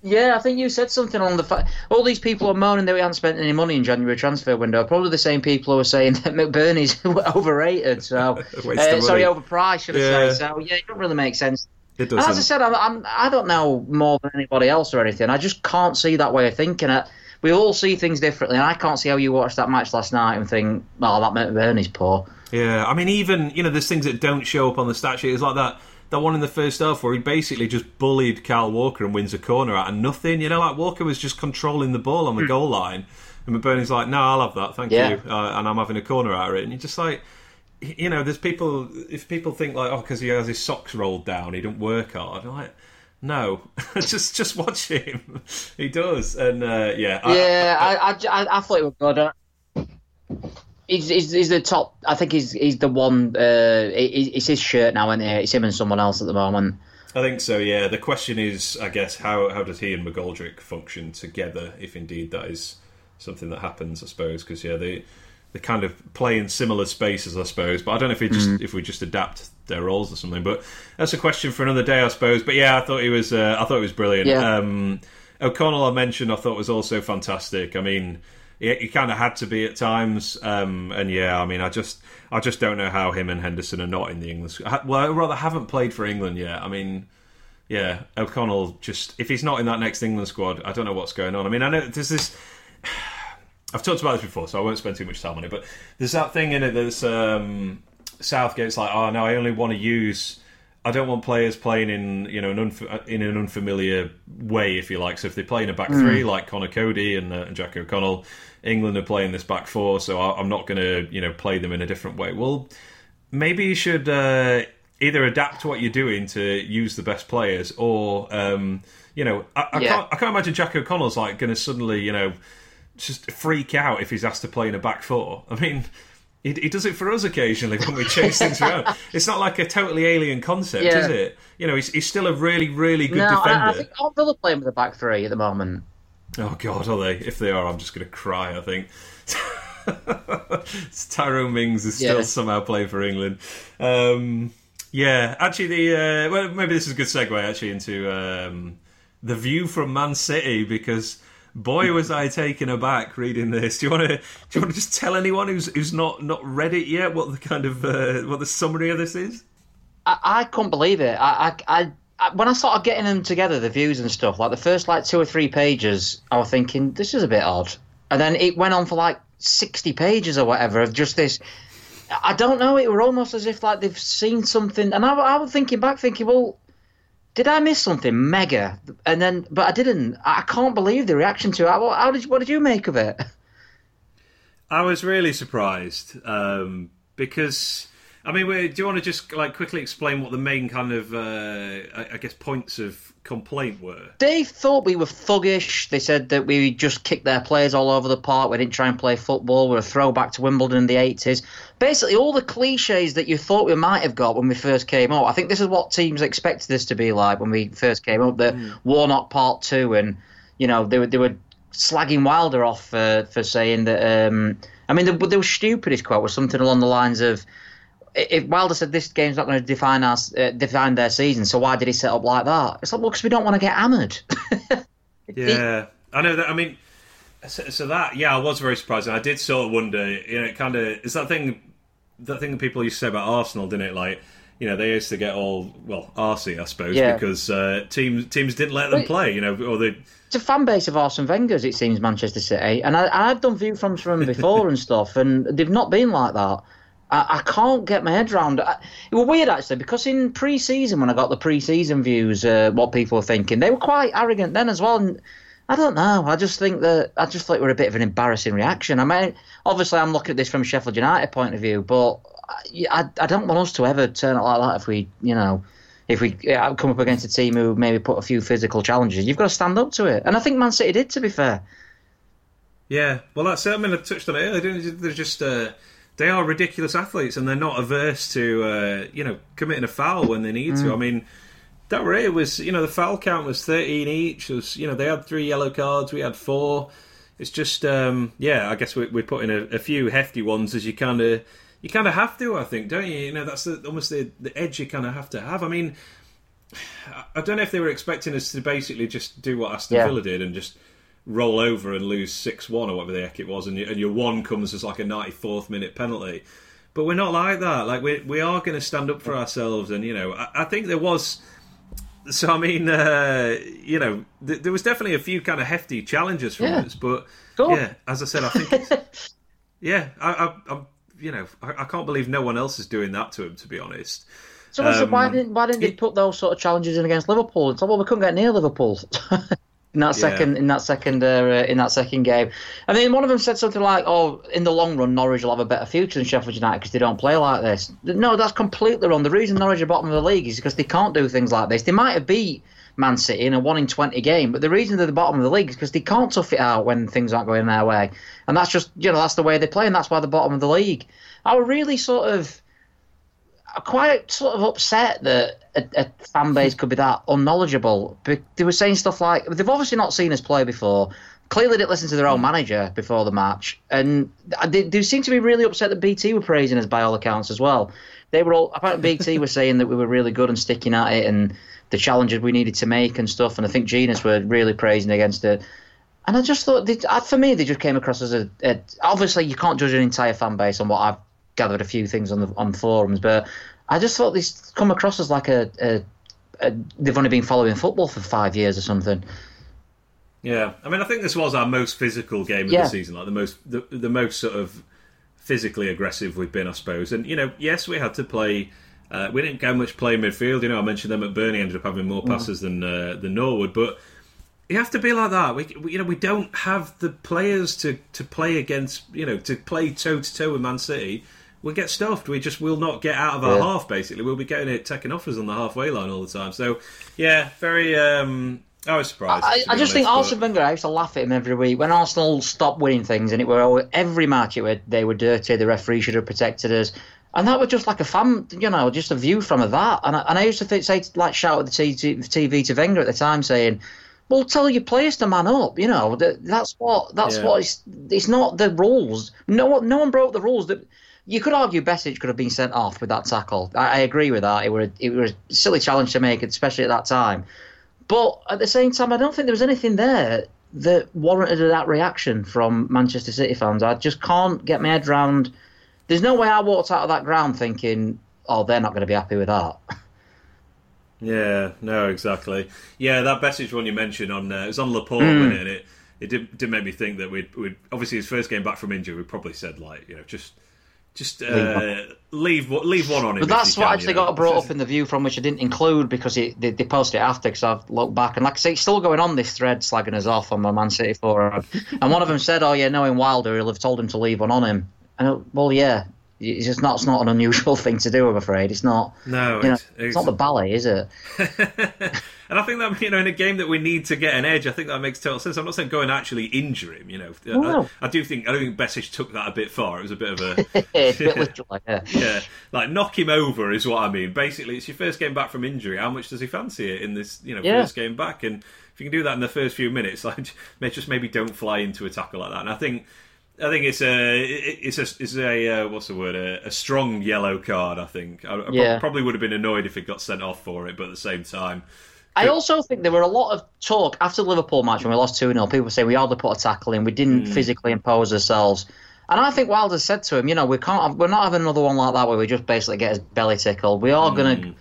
Yeah, I think you said something on the fact. All these people are moaning that we haven't spent any money in January transfer window. Probably the same people who are saying that McBurnie's overrated. So uh, sorry, overpriced. Should I yeah. say? So yeah, it doesn't really make sense. It doesn't. as I said, I'm, I'm, I do not know more than anybody else or anything. I just can't see that way of thinking. It. We all see things differently, and I can't see how you watched that match last night and think, "Oh, that McBurnie's poor." Yeah, I mean, even you know, there's things that don't show up on the stat sheet. It's like that that one in the first half where he basically just bullied Kyle Walker and wins a corner out of nothing. You know, like Walker was just controlling the ball on the mm. goal line, and McBurnie's like, "No, I'll have that, thank yeah. you," uh, and I'm having a corner out of it. And you're just like, you know, there's people. If people think like, "Oh, because he has his socks rolled down, he don't work hard," I'm like. No, just just watch him. he does, and uh, yeah, yeah. I I, I, I, thought it was good. He's, he's, he's, the top. I think he's he's the one. Uh, it's his shirt now, and it? It's him and someone else at the moment. I think so. Yeah. The question is, I guess, how how does he and McGoldrick function together, if indeed that is something that happens? I suppose because yeah, they they kind of play in similar spaces, I suppose. But I don't know if we just mm. if we just adapt their roles or something. But that's a question for another day, I suppose. But yeah, I thought he was uh, I thought he was brilliant. Yeah. Um, O'Connell, I mentioned, I thought was also fantastic. I mean he, he kind of had to be at times. Um, and yeah, I mean, I just I just don't know how him and Henderson are not in the England. Well, rather haven't played for England yet. I mean, yeah, O'Connell just if he's not in that next England squad, I don't know what's going on. I mean, I know there's this. I've talked about this before, so I won't spend too much time on it. But there's that thing in it. There's um, Southgate's like, oh no, I only want to use. I don't want players playing in you know an unf- in an unfamiliar way, if you like. So if they play in a back mm. three like Conor Coady and, uh, and Jack O'Connell, England are playing this back four, so I'm not going to you know play them in a different way. Well, maybe you should uh, either adapt what you're doing to use the best players, or um, you know I, I, yeah. can't I can't imagine Jack O'Connell's like going to suddenly you know just freak out if he's asked to play in a back four. I mean. He, he does it for us occasionally when we chase things around. It's not like a totally alien concept, yeah. is it? You know, he's, he's still a really, really good no, defender. I, think I think Villa playing with a back three at the moment. Oh God, are they? If they are, I'm just going to cry. I think. Tyrone Mings is still yeah. somehow playing for England. Um, yeah, actually, the uh, well, maybe this is a good segue actually into um, the view from Man City because boy was I taken aback reading this. Do you want to do you want to just tell anyone who's who's not not read it yet what the kind of uh, what the summary of this is? I, I couldn't believe it. I, I, I when I started getting them together, the views and stuff, like the first like two or three pages, I was thinking this is a bit odd, and then it went on for like sixty pages or whatever of just this. I don't know. It were almost as if like they've seen something, and I, I was thinking back, thinking, well, did I miss something mega? And then, but I didn't. I can't believe the reaction to it. How did what did you make of it? I was really surprised um, because I mean, do you want to just like quickly explain what the main kind of, uh, I guess, points of complaint were? They thought we were thuggish. They said that we just kicked their players all over the park. We didn't try and play football. We're a throwback to Wimbledon in the eighties. Basically, all the cliches that you thought we might have got when we first came up. I think this is what teams expected this to be like when we first came up. The mm. Warnock Part Two, and you know they were they were slagging Wilder off for for saying that. Um, I mean, the, the stupidest quote was something along the lines of if Wilder said this game's not going to define our uh, define their season, so why did he set up like that? It's like, well, because we don't want to get hammered. yeah, I know that. I mean, so, so, that yeah, I was very surprised, and I did sort of wonder. You know, it kind of is that thing, that thing that people used to say about Arsenal, didn't it? Like, you know, they used to get all well arsey, I suppose, yeah. because uh, teams teams didn't let them play. You know, or they. It's a fan base of Arsene Wenger's, it seems, Manchester City, and I, I've done view from from before and stuff, and they've not been like that. I, I can't get my head around it. It was weird actually because in pre-season when I got the pre-season views, uh, what people were thinking, they were quite arrogant then as well. And I don't know. I just think that I just thought it were a bit of an embarrassing reaction. I mean, obviously I'm looking at this from Sheffield United point of view, but I, I don't want us to ever turn it like that if we, you know, if we come up against a team who maybe put a few physical challenges. You've got to stand up to it, and I think Man City did. To be fair. Yeah, well, that's it. I mean, I touched on it earlier. They're just. Uh they are ridiculous athletes and they're not averse to uh, you know committing a foul when they need mm. to. I mean, that rate was you know the foul count was thirteen each. It was you know they had three yellow cards, we had four. it's just um, yeah. I guess we, we're putting a, a few hefty ones as you kind of you kind of have to. I think, don't you? You know, that's the, almost the, the edge you kind of have to have. I mean, I don't know if they were expecting us to basically just do what Aston yeah. Villa did and just roll over and lose six one or whatever the heck it was, and, you, and your one comes as like a ninety fourth minute penalty. But we're not like that. Like we we are going to stand up for ourselves, and you know, I, I think there was. So I mean, uh, you know, th- there was definitely a few kind of hefty challenges from yeah. us, but yeah, as I said, I think, yeah, I, I, I'm, you know, I, I, can't believe no one else is doing that to him. To be honest, so um, why didn't why didn't they put those sort of challenges in against Liverpool? It's like, well, we couldn't get near Liverpool. in that second yeah. in that second uh, in that second game. I mean, one of them said something like, "Oh, in the long run, Norwich will have a better future than Sheffield United because they don't play like this." No, that's completely wrong. The reason Norwich are bottom of the league is because they can't do things like this. They might have beat Man City in a one in twenty game, but the reason they're the bottom of the league is because they can't tough it out when things aren't going their way, and that's just you know that's the way they play, and that's why they're bottom of the league. I was really sort of quite sort of upset that a, a, fan base could be that unknowledgeable. They were saying stuff like they've obviously not seen us play before. Clearly, didn't listen to their own mm. manager before the match, and they, they seem to be really upset that BT were praising us by all accounts as well. They were all apparently BT were saying that we were really good and sticking at it, and the challenges we needed to make and stuff. And I think Jenas were really praising against it. And I just thought, they, for me, they just came across as a, a. Obviously, you can't judge an entire fan base on what I've gathered a few things on the on forums, but I just thought this come across as like a, a, a they've only been following football for five years or something. Yeah, I mean, I think this was our most physical game of yeah. the season, like the most the, the most sort of physically aggressive we've been, I suppose. And you know, yes, we had to play. Uh, we didn't get much play midfield. You know, I mentioned McBurnie ended up having more mm. passes than uh, than Norwood, but you have to be like that. We, we, you know, we don't have the players to, to play against. You know, to play toe to toe with Man City we'll get stuffed. We just will not get out of our yeah. half. Basically, we'll be getting it taken off us on the halfway line all the time. So, yeah, very. Um, I was surprised. I, I just honest, think Arsene Wenger. I used to laugh at him every week when Arsenal stopped winning things, and it were every match. It were they were dirty. The referee should have protected us, and that was just like a fan, you know, just a view from that. And I, and I used to think, say, like shout at the TV to Wenger at the time, saying, well, tell your players to man up. You know, that's what that's yeah. what it's. It's not the rules. No, no one broke the rules. That you could argue Besic could have been sent off with that tackle. I, I agree with that. It was it was a silly challenge to make, especially at that time. But at the same time, I don't think there was anything there that warranted that reaction from Manchester City fans. I just can't get my head around. There's no way I walked out of that ground thinking, "Oh, they're not going to be happy with that." Yeah, no, exactly. Yeah, that Besic one you mentioned on uh, it was on Laporte, mm. it? And it it did, did make me think that we'd, we'd obviously his first game back from injury, we probably said like you know just just uh, leave leave one on him. But that's what can, actually you know? got brought up in the view from which I didn't include because it, they, they posted it after because I've looked back and like I say, it's still going on this thread slagging us off on my Man City forum. and one of them said, "Oh yeah, knowing Wilder, he'll have told him to leave one on him." And well, yeah, it's just not. It's not an unusual thing to do. I'm afraid it's not. No, you know, it's, it's, not the ballet, is it? and I think that you know, in a game that we need to get an edge, I think that makes total sense. I'm not saying go and actually injure him. You know, no. I, I, do think I don't think Besic took that a bit far. It was a bit of a, bit yeah. yeah, like knock him over is what I mean. Basically, it's your first game back from injury. How much does he fancy it in this? You know, yeah. first game back, and if you can do that in the first few minutes, like just maybe don't fly into a tackle like that. And I think I think it's a it's a it's a uh, what's the word a, a, strong yellow card. I think I, I yeah. probably would have been annoyed if it got sent off for it, but at the same time, I also think there were a lot of talk after the Liverpool match when we lost two 0 People saying we hardly put a tackle in, we didn't mm. physically impose ourselves, and I think Wilder said to him, you know, we can't, we're not having another one like that where we just basically get his belly tickled. We are mm. going to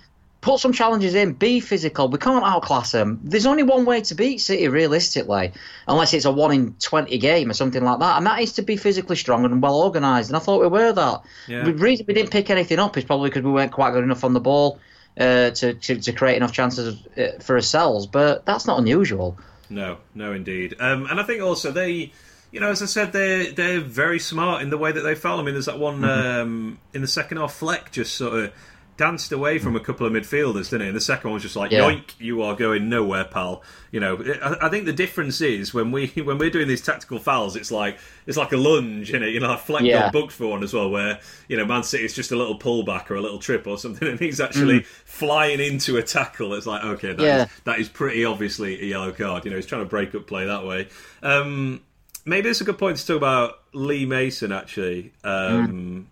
put some challenges in, be physical. We can't outclass them. There's only one way to beat City, realistically, unless it's a one in twenty game or something like that, and that is to be physically strong and well organised. And I thought we were that. Yeah. The reason we didn't pick anything up is probably because we weren't quite good enough on the ball uh, to, to, to create enough chances uh, for ourselves. But that's not unusual. No, no, indeed. Um, and I think also they you know, as I said, they're they're very smart in the way that they foul. I mean, there's that one mm-hmm. um, in the second half. Fleck just sort of danced away from a couple of midfielders, didn't he? And the second one was just like, yeah. "Yoink, you are going nowhere, pal." You know, I, I, think the difference is when we when we're doing these tactical fouls, it's like it's like a lunge, in it. You know, like Fleck yeah. booked for one as well, where you know Man City is just a little pullback or a little trip or something, and he's actually mm. flying into a tackle. It's like, okay, that, yeah. is, that is pretty obviously a yellow card. You know, he's trying to break up play that way. Um, maybe it's a good point to talk about Lee Mason. Actually, um, mm.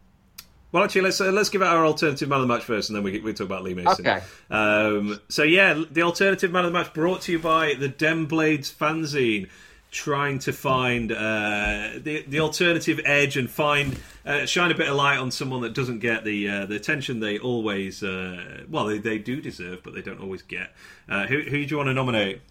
Well, actually, let's uh, let's give out our alternative man of the match first, and then we we talk about Lee Mason. Okay. Um, so yeah, the alternative man of the match brought to you by the Den Blades fanzine trying to find uh, the the alternative edge and find uh, shine a bit of light on someone that doesn't get the uh, the attention they always uh, well they, they do deserve but they don't always get. Uh, who who do you want to nominate?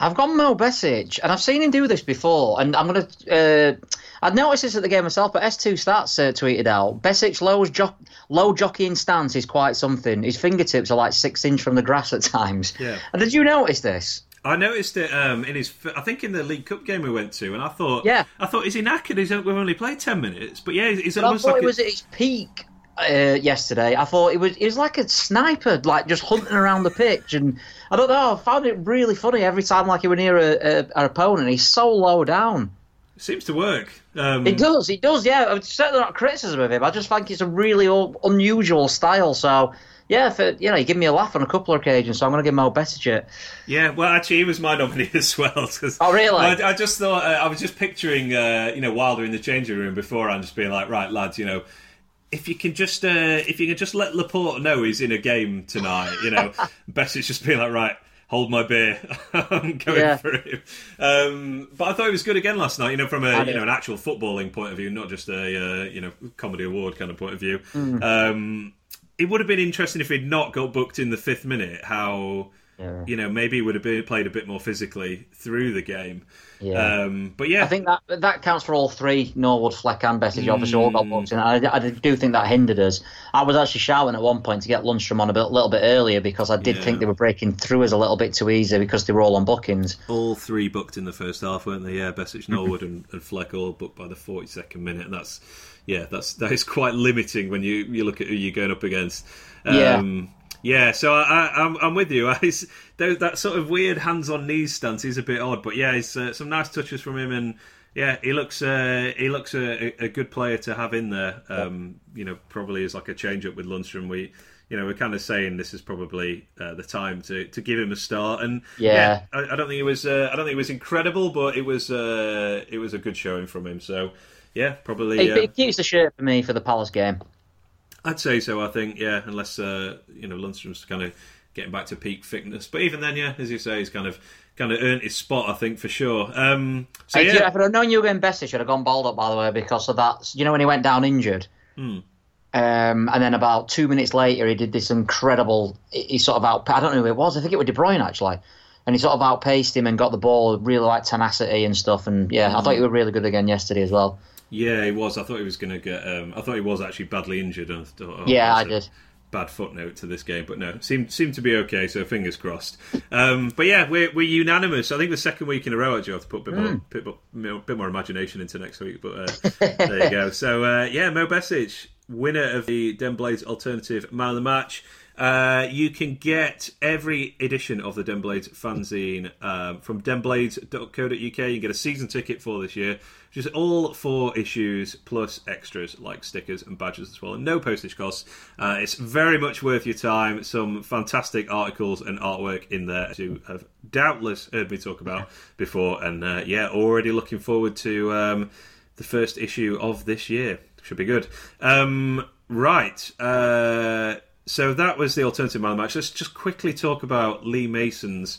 I've got Mo Besic, and I've seen him do this before, and I'm gonna. Uh, I'd noticed this at the game myself, but S2 Stats uh, tweeted out Besic's low, jo- low jockeying stance is quite something. His fingertips are like six inch from the grass at times. Yeah. And did you notice this? I noticed it um, in his. I think in the League Cup game we went to, and I thought, yeah, I thought, is he knackered? He's, we've only played ten minutes, but yeah, he's but almost I thought like it was at his peak uh, yesterday. I thought it was it was like a sniper, like just hunting around the pitch, and I don't know. I found it really funny every time, like he was near a, a, our opponent. He's so low down. It seems to work. Um, It does, it does. Yeah, it's certainly not criticism of him. I just think it's a really unusual style. So yeah, for, you know, he gave me a laugh on a couple of occasions, so I'm going to give Mo Besic it. Yeah, well, actually, he was my nominee as well. Cause Oh, really? I, I just thought uh, I was just picturing, uh, you know, Wilder in the changing room before, and just being like, right, lads, you know, if you can just, uh, if you can just let Laporte know he's in a game tonight, you know, best it's just being like, right. Hold my beer. I'm going Yeah. for him. Um, but I thought it was good again last night. You know, from a you know an actual footballing point of view, not just a uh, you know comedy award kind of point of view. Mm. Um, it would have been interesting if he'd not got booked in the fifth minute. How Yeah. you know maybe he would have been played a bit more physically through the game. Yeah. Um, but yeah, I think that that counts for all three. Norwood, Fleck, and Besic obviously all got booked in. I, I do think that hindered us. I was actually shouting at one point to get Lundstram on a bit, little bit earlier because I did Yeah. think they were breaking through us a little bit too easy because they were all on bookings. all three booked in the first half, weren't they? Yeah, Besic, Norwood, and, and Fleck all booked by the forty second minute, and that's yeah, that's that is quite limiting when you you look at who you're going up against. Um, yeah, so I, I, I'm, I'm with you. I, that sort of weird hands on knees stance is a bit odd, but yeah, it's uh, some nice touches from him, and yeah, he looks uh, he looks a, a good player to have in there. Um, you know, probably as like a change up with Lundstram. We you know we're kind of saying this is probably uh, the time to, to give him a start, and Yeah. I, I don't think it was uh, I don't think it was incredible, but it was uh, it was a good showing from him. So yeah, probably. It, Uh, it keeps the shirt for me for the Palace game. I'd say so. I think yeah, unless uh, you know Lundstram's kind of getting back to peak fitness, but even then, yeah, as you say, he's kind of kind of earned his spot. I think for sure. Um, so you, yeah, if I'd have known you were going Besic, I'd have gone Baldock by the way because of that. You know when he went down injured. Hmm. Um, and then about two minutes later, he did this incredible. He he sort of out. I don't know who it was. I think it was De Bruyne actually, and he sort of outpaced him and got the ball. Really like tenacity and stuff. And yeah, I thought he was really good again yesterday as well. Yeah, he was. I thought he was going to get. Um, I thought he was actually badly injured. And I thought, oh, Yeah, I did. Bad footnote to this game, but no, seemed seemed to be okay. So fingers crossed. Um, but yeah, we're, we're unanimous. I think the second week in a row, actually, I have to put a bit Hmm. more, bit, more, bit more imagination into next week. But uh, there you go. So uh, yeah, Mo Besic, winner of the Den Blades Alternative Man of the Match. Uh, you can get every edition of the Den Blades fanzine um, from denblades.co.uk. You can get a season ticket for this year, is all four issues plus extras like stickers and badges as well, and no postage costs. Uh, it's very much worth your time. Some fantastic articles and artwork in there you have doubtless heard me talk about before. And uh, yeah, already looking forward to um, the first issue of this year. Should be good. Um, right. Uh, so that was the alternative man of the match. Let's just quickly talk about Lee Mason's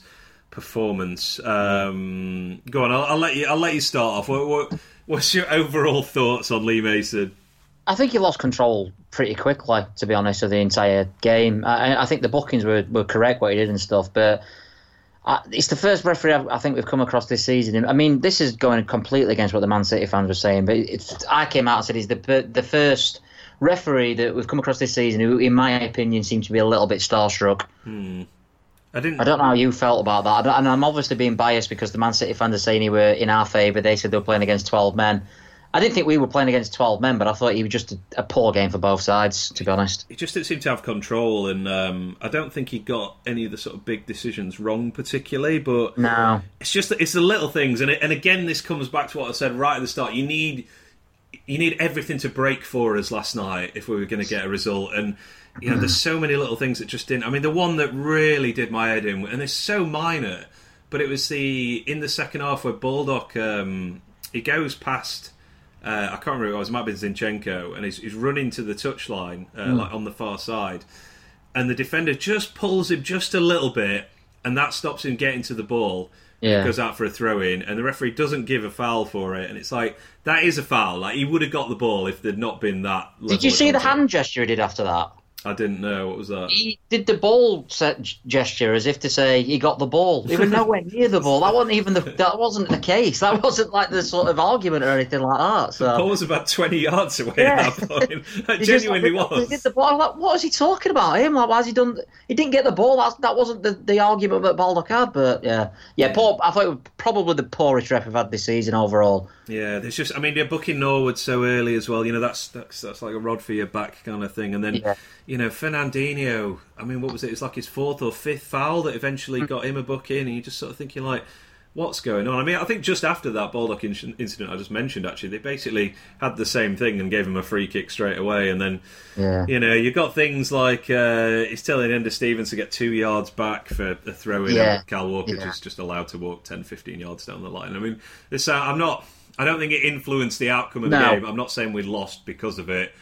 performance. Um, go on, I'll, I'll let you. I'll let you start off. What, what, what's your overall thoughts on Lee Mason? I think he lost control pretty quickly, to be honest, of the entire game. I, I think the bookings were, were correct what he did and stuff, but I, it's the first referee I've, I think we've come across this season. I mean, this is going completely against what the Man City fans were saying, but I came out and said he's the the first referee that we've come across this season who, in my opinion, seemed to be a little bit starstruck. I didn't. I don't know how you felt about that, I don't- and I'm obviously being biased because the Man City fans are saying he were in our favour. They said they were playing against 12 men. I didn't think we were playing against 12 men, but I thought he was just a, a poor game for both sides, to be honest. He just didn't seem to have control, and um, I don't think he got any of the sort of big decisions wrong, particularly. But No. it's just it's the little things, and it, and again, this comes back to what I said right at the start. You need you need everything to break for us last night if we were going to get a result, and you know, there's so many little things that just didn't. I mean, the one that really did my head in, and it's so minor, but it was the in the second half where Baldock. Um, he goes past. Uh, I can't remember who it was. It might have been Zinchenko, and he's, he's running to the touchline, uh, Hmm. like on the far side, and the defender just pulls him just a little bit, and that stops him getting to the ball. Yeah. goes out for a throw in, and the referee doesn't give a foul for it, and it's like that is a foul. Like he would have got the ball if there'd not been that. Did you see the hand gesture he did after that? I didn't know what was that. He did the ball set gesture as if to say he got the ball. He was nowhere near the ball. That wasn't even the that wasn't the case. That wasn't like the sort of argument or anything like that. So Paul was about twenty yards away Yeah. at that point. That He just, genuinely like, He was. did the ball. I'm like, what is he talking about? Him? Like, why has he done? He didn't get the ball. That that wasn't the, the argument that Baldock had. But yeah, yeah. Poor, I thought it was probably the poorest ref we've had this season overall. Yeah, there's just. I mean, they're booking Norwood so early as well. You know, that's that's that's like a rod for your back kind of thing. And then, Yeah. you know, Fernandinho. I mean, what was it? It's like his fourth or fifth foul that eventually Mm. got him a booking, and you're just sort of thinking like. What's going on? I mean, I think just after that Baldock in- incident I just mentioned, actually, they basically had the same thing and gave him a free kick straight away. And then, Yeah. you know, you've got things like uh, he's telling Enda Stevens to get two yards back for a throw in. Yeah. Kyle Walker Yeah. just just allowed to walk 10, 15 yards down the line. I mean, this uh, I'm not. I don't think it influenced the outcome of the game. I'm not saying we lost because of it.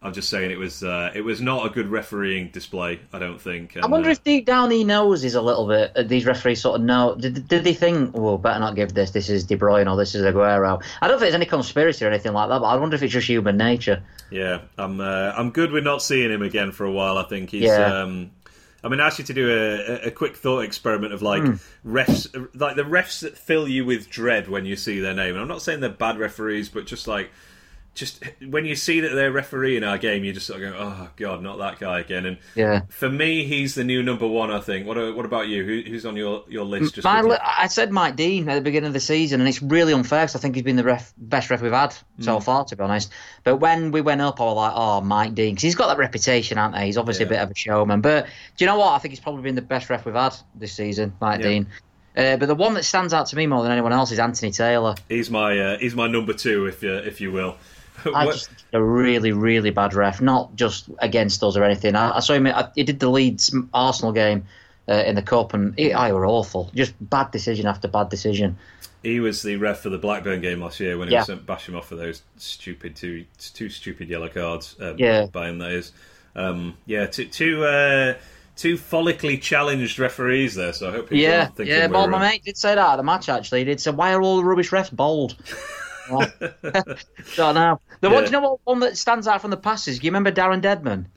I'm just saying it was uh, it was not a good refereeing display. I don't think. I wonder uh, if deep down he knows he's a little bit. uh, These referees sort of know. Did, did they think, well, better not give this? This is De Bruyne or this is Aguero. I don't think there's any conspiracy or anything like that. But I wonder if it's just human nature. Yeah, I'm uh, I'm good with not seeing him again for a while. I think he's. Yeah. Um, I mean, I asked you to do a, a quick thought experiment of like Hmm. refs, like the refs that fill you with dread when you see their name. And I'm not saying they're bad referees, but just like, just when you see that they're refereeing our game, you just sort of go, "Oh God, not that guy again." And Yeah. for me, he's the new number one. I think. What What about you? Who, who's on your, your list? Just li- I said Mike Dean at the beginning of the season, and it's really unfair because I think he's been the ref, best ref we've had so far, to be honest. But when we went up, I was like, oh, Mike Dean, because he's got that reputation, hasn't he? He's obviously Yeah. a bit of a showman. But do you know what? I think he's probably been the best ref we've had this season, Mike Yeah. Dean. Uh, but the one that stands out to me more than anyone else is Anthony Taylor. he's my uh, he's my number two, if you, if you will. I just a really, really bad ref, not just against us or anything. I, I saw him. I, he did the Leeds Arsenal game uh, in the cup, and he, I were awful. Just bad decision after bad decision. He was the ref for the Blackburn game last year when he Yeah. was sent Basham off for those stupid two two stupid yellow cards. Um, Yeah. by him that is. Um, yeah, two two, uh, two follically challenged referees there. So I hope people Yeah, yeah. Well, my uh, mate did say that at the match. Actually, he did say, "Why are all the rubbish refs bold?" Don't know. The one, Yeah. you know what one that stands out from the passes? Do you remember Darren Deadman?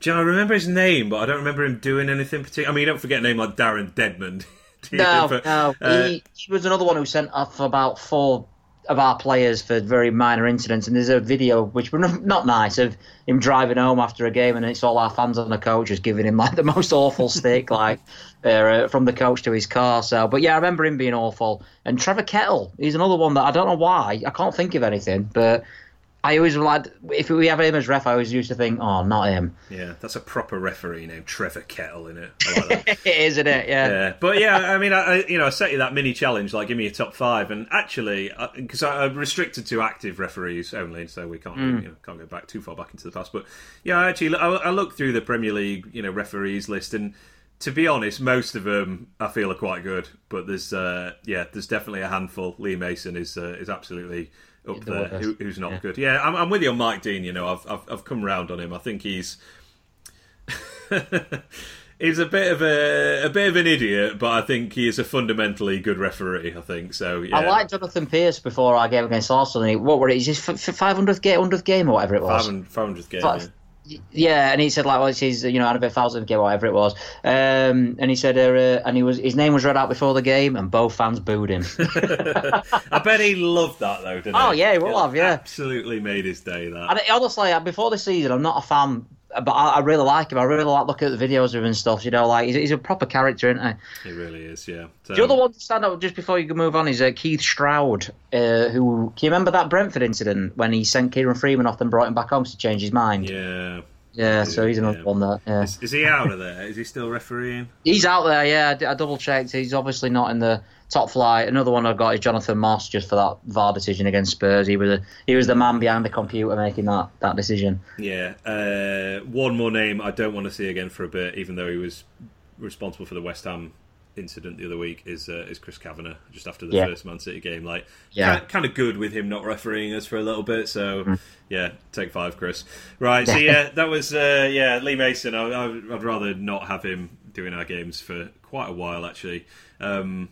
Do you know, I remember his name, but I don't remember him doing anything particular. I mean, you don't forget a name like Darren Deadman. No, But, no. uh, he, he was another one who sent off about four of our players for very minor incidents. And there's a video which was not not nice of him driving home after a game, and it's all our fans on the coach just giving him like the most awful stick, like uh, from the coach to his car. So, but yeah, I remember him being awful. And Trevor Kettle, he's another one that I don't know why I can't think of anything, but. I always like if we have him as ref. I always used to think, "Oh, not him." yeah, that's a proper referee named Trevor Kettle in it. Like it is, isn't it? Yeah. Yeah, but yeah, I mean, I, you know, I set you that mini challenge, like give me a top five, and actually, because I'm restricted to active referees only, so we can't you know, can't go back too far back into the past. But yeah, actually, I, I looked through the Premier League, you know, referees list, and to be honest, most of them I feel are quite good, but there's uh, yeah, there's definitely a handful. Lee Mason is uh, is absolutely up The there. Who, who's not good? Yeah, I'm, I'm with you on Mike Dean. You know, I've I've, I've come round on him. I think he's. He's a bit of a a bit of an idiot, but I think he is a fundamentally good referee. I think so. Yeah, I liked Jonathan Pierce before our game against Arsenal. And he, what were it? Is his five hundredth game, hundredth game, or whatever it was? 500th game. Five- yeah. Yeah, and he said like, well, it's his, you know, Annabelle thousandth game, whatever it was. Um, and he said, uh, and he was his name was read out before the game, and both fans booed him. I bet he loved that though, didn't Oh, he? Oh yeah, he will have, yeah. Absolutely made his day. That. and honestly, uh, before the season, I'm not a fan, but I, I really like him. I really like looking at the videos of him and stuff. You know, like he's, he's a proper character, isn't he? He really is. Yeah. So, The other one to stand out just before you can move on is uh, Keith Stroud, uh, who can you remember that Brentford incident when he sent Kieron Freeman off and brought him back home to change his mind? Yeah. Yeah, so he's another Yeah. one that. Yeah. Is, is he out of there? Is he still refereeing? He's out there, yeah. I double checked. He's obviously not in the top flight. Another one I've got is Jonathan Moss, just for that VAR decision against Spurs. He was a, he was the man behind the computer making that, that decision. Yeah. Uh, one more name I don't want to see again for a bit, even though he was responsible for the West Ham incident the other week is uh, is Chris Kavanagh just after the Yeah. first Man City game. Like, Yeah. kind, kind of good with him not refereeing us for a little bit. So, yeah, take five, Chris. Right. So yeah, that was uh, yeah Lee Mason. I, I, I'd rather not have him doing our games for quite a while actually. Um,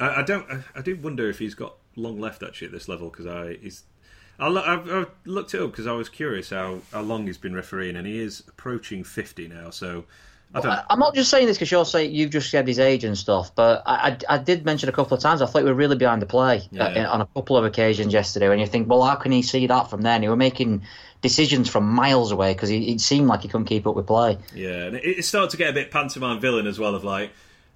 I, I don't. I, I do wonder if he's got long left actually at this level because I he's. I I've looked it up because I was curious how, how long he's been refereeing, and he is approaching fifty now. So I don't. I- I'm not just saying this because you're saying you've just said his age and stuff, but I, I, I did mention a couple of times. I thought we were really behind the play Yeah. uh, on a couple of occasions yesterday. When you think, well, how can he see that from there? And he were making decisions from miles away because it seemed like he couldn't keep up with play. Yeah, and it, it started to get a bit pantomime villain as well. Of like,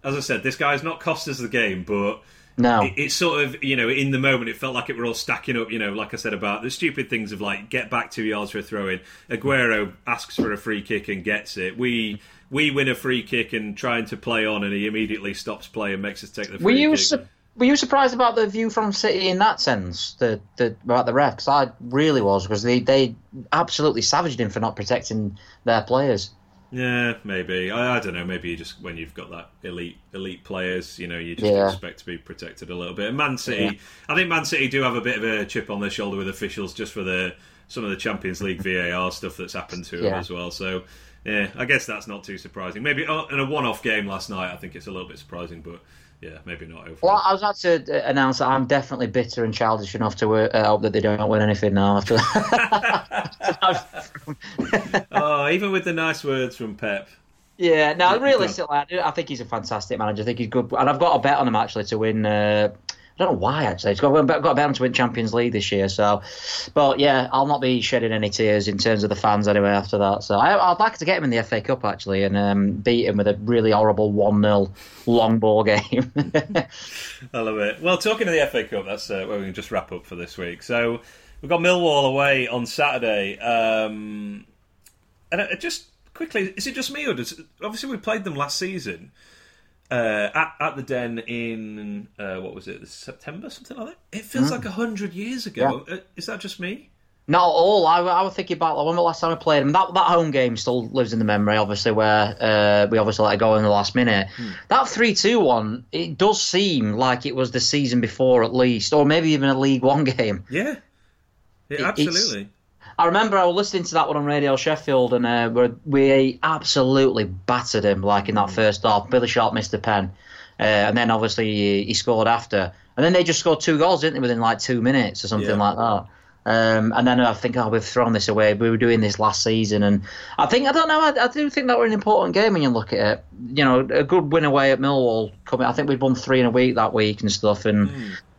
as I said, this guy's not cost us the game, but No, it, it's sort of you know in the moment it felt like it were all stacking up. You know, like I said about the stupid things of like get back two yards for a throw in. Aguero asks for a free kick and gets it. We we win a free kick and trying to play on, and he immediately stops play and makes us take the free were you kick. su- were you surprised about the view from City in that sense? The, the about the ref? 'Cause I really was because they they absolutely savaged him for not protecting their players. Yeah, maybe. I, I don't know. Maybe you just when you've got that elite elite players, you know, you just Yeah. expect to be protected a little bit. And Man City, I think Man City do have a bit of a chip on their shoulder with officials just for the some of the Champions League VAR stuff that's happened to them as well. So yeah, I guess that's not too surprising. Maybe oh, in a one-off game last night, I think it's a little bit surprising, but yeah, maybe not overall. Well, I was about to uh, announce that I'm definitely bitter and childish enough to uh, hope that they don't win anything now. After oh, even with the nice words from Pep. yeah, no, realistically, I, do, I think he's a fantastic manager. I think he's good, and I've got a bet on him actually to win. Uh, I don't know why actually. I've got, got a bet to win Champions League this year. So, but yeah, I'll not be shedding any tears in terms of the fans anyway after that. So I, I'd like to get him in the FA Cup actually and um, beat him with a really horrible one 0 long ball game. I love it. Well, talking of the FA Cup, that's uh, where we can just wrap up for this week. So we've got Millwall away on Saturday, um, and uh, just quickly, is it just me or does obviously we played them last season uh, at at the Den in uh, what was it September something like that? It feels like a hundred years ago. Uh, Is that just me? Not at all. I, I was thinking about like, when the last time I played him. That that home game still lives in the memory, obviously, where uh, we obviously let it go in the last minute. That 3 2 one, it does seem like it was the season before at least, or maybe even a League One game. Yeah, yeah, It- absolutely. I remember I was listening to that one on Radio Sheffield, and uh, we- we absolutely battered him like in that first half. Billy Sharp missed the pen, uh, and then obviously he, he scored after, and then they just scored two goals, didn't they, within like two minutes or something Yeah. like that. Um, and then I think, oh, we've thrown this away. We were doing this last season, and I think I don't know. I, I do think that were an important game when you look at it. You know, a good win away at Millwall. Coming, I think we'd won three in a week that week and stuff, and.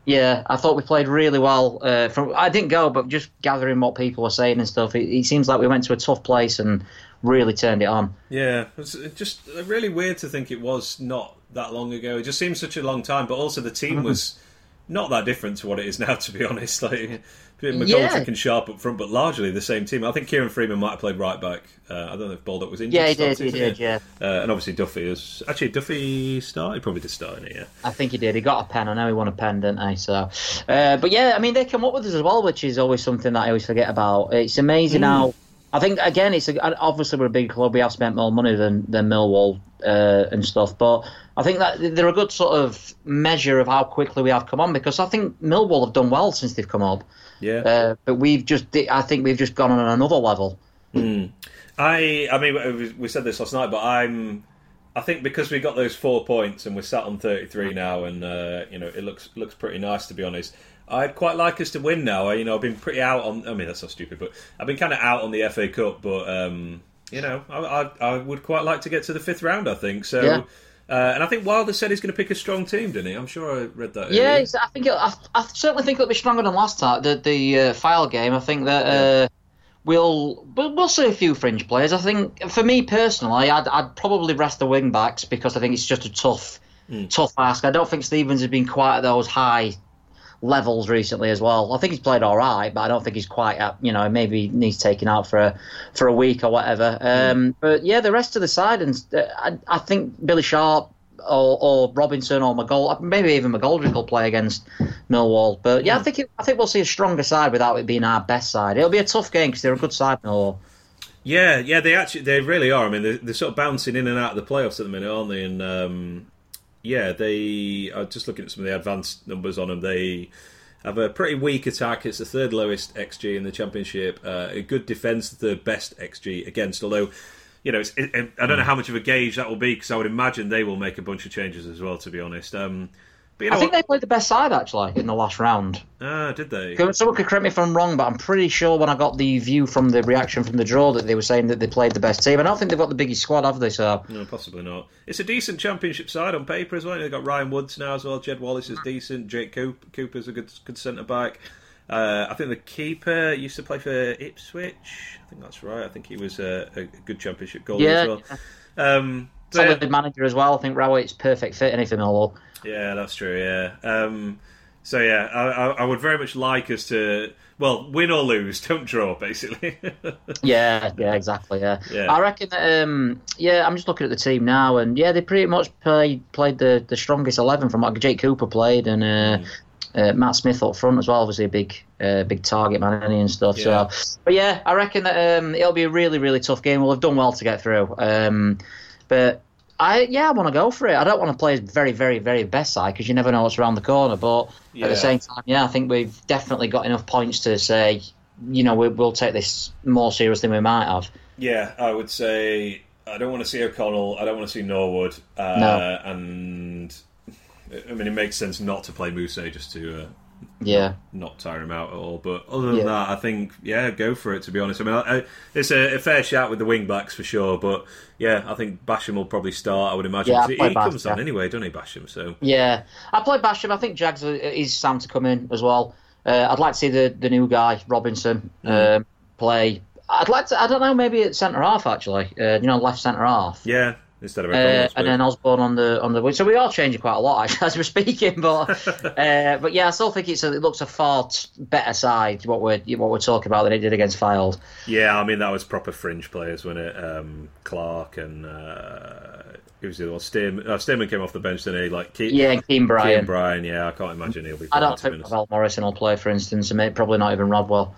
Yeah, I thought we played really well. Uh, from I didn't go, but just gathering what people were saying and stuff, it, it seems like we went to a tough place and really turned it on. Yeah, it's just really weird to think it was not that long ago. It just seems such a long time, but also the team was not that different to what it is now, to be honest. Like McGoldrick Yeah. and Sharp up front, but largely the same team. I think Kieron Freeman might have played right back. Uh, I don't know if Baldock was injured. Yeah, he did. He did. Yeah, Uh, and obviously Duffy is actually Duffy started. He probably did start in it. Yeah. I think he did. He got a pen. I know he won a pen, didn't he? So, uh, but yeah, I mean, they come up with us as well, which is always something that I always forget about. It's amazing how. I think again, it's a, obviously we're a big club. We have spent more money than than Millwall uh, and stuff, but I think that they're a good sort of measure of how quickly we have come on because I think Millwall have done well since they've come up. Yeah. Uh, but we've just, I think we've just gone on another level. I I mean we- we said this last night, but I'm I think because we got those four points and we're sat on 33 now, and uh, you know it looks looks pretty nice to be honest. I'd quite like us to win now. I, you know I've been pretty out on. I mean that's so stupid, but I've been kind of out on the FA Cup. But um, you know I, I I would quite like to get to the fifth round. I think so. Yeah. Uh, and I think Wilder said he's going to pick a strong team, didn't he? I'm sure I read that. Yeah, earlier. I think I, I certainly think it'll be stronger than last time. The the uh, Fylde game. I think that uh, we'll we'll we'll see a few fringe players. I think for me personally, I'd I'd probably rest the wing backs because I think it's just a tough tough ask. I don't think Stevens has been quite at those high levels recently as well. I think he's played all right, but I don't think he's quite at you know maybe needs taken out for a for a week or whatever. Um, But yeah, the rest of the side and uh, I, I think Billy Sharp. Or, or Robinson or McGold, maybe even McGoldrick will play against Millwall. But yeah, I think it, I think we'll see a stronger side without it being our best side. It'll be a tough game because they're a good side, Millwall. Yeah, yeah, they actually they really are. I mean, they're, they're sort of bouncing in and out of the playoffs at the minute, aren't they? And um, yeah, they are just looking at some of the advanced numbers on them. They have a pretty weak attack. It's the third lowest XG in the championship. Uh, a good defense, the best XG against. Although, you know, it, it, I don't know how much of a gauge that will be because I would imagine they will make a bunch of changes as well. To be honest, um, but, you know, I think they played the best side actually in the last round. Ah, did they? Someone could correct me if I'm wrong, but I'm pretty sure when I got the view from the reaction from the draw that they were saying that they played the best team. I don't think they've got the biggest squad, have they? So no, possibly not. It's a decent championship side on paper as well. They've got Ryan Woods now as well. Jed Wallace is decent. Jake Cooper's a good good centre back. Uh, I think the keeper used to play for Ipswich. I think that's right. I think he was a, a good championship goalie yeah, as well. Yeah. Um, Solid manager as well. I think Rowett's perfect fit anything Millwall. Yeah, that's true. Yeah. Um, so yeah, I, I, would very much like us to well win or lose, don't draw, basically. yeah, yeah, exactly. Yeah, yeah. I reckon that. Um, yeah, I'm just looking at the team now, and yeah, they pretty much played played the, the strongest eleven from what Jake Cooper played, and uh, mm. uh, Matt Smith up front as well. Obviously, a big uh, big target man and stuff. Yeah. So, but yeah, I reckon that um, it'll be a really really tough game. We'll have done well to get through. Um, but I yeah, I want to go for it. I don't want to play as very, very, very best side because you never know what's around the corner. But yeah. at the same time, yeah, I think we've definitely got enough points to say, you know, we, will take this more serious than we might have. Yeah, I would say I don't want to see O'Connell. I don't want to see Norwood. Uh, no. And I mean, it makes sense not to play Moose just to uh, yeah, not tire him out at all. But other than yeah. that, I think yeah, go for it. To be honest, I mean, I, it's a, a, fair shout with the wing backs for sure. But yeah, I think Basham will probably start. I would imagine yeah, he, he comes on anyway, doesn't he, Basham? So yeah, I play Basham. I think Jags is Sam to come in as well. Uh, I'd like to see the the new guy Robinson mm. um, play. I'd like to. I don't know. Maybe at centre half actually. Uh, you know, left centre half. Yeah, instead of uh, and then Osborne on the on the wing. so we are changing quite a lot actually, as we're speaking but uh, but yeah I still think it's a, it looks a far t- better side what we're what we're talking about than it did against Fylde. Yeah I mean that was proper fringe players when it? Um, Clarke and uh, who was the other one? Stearman, uh, Stearman came off the bench then he? Like Ke- yeah Kean Bryan Kean Bryan yeah I can't imagine he'll be I don't think Val Morrison will play for instance and maybe, probably not even Rodwell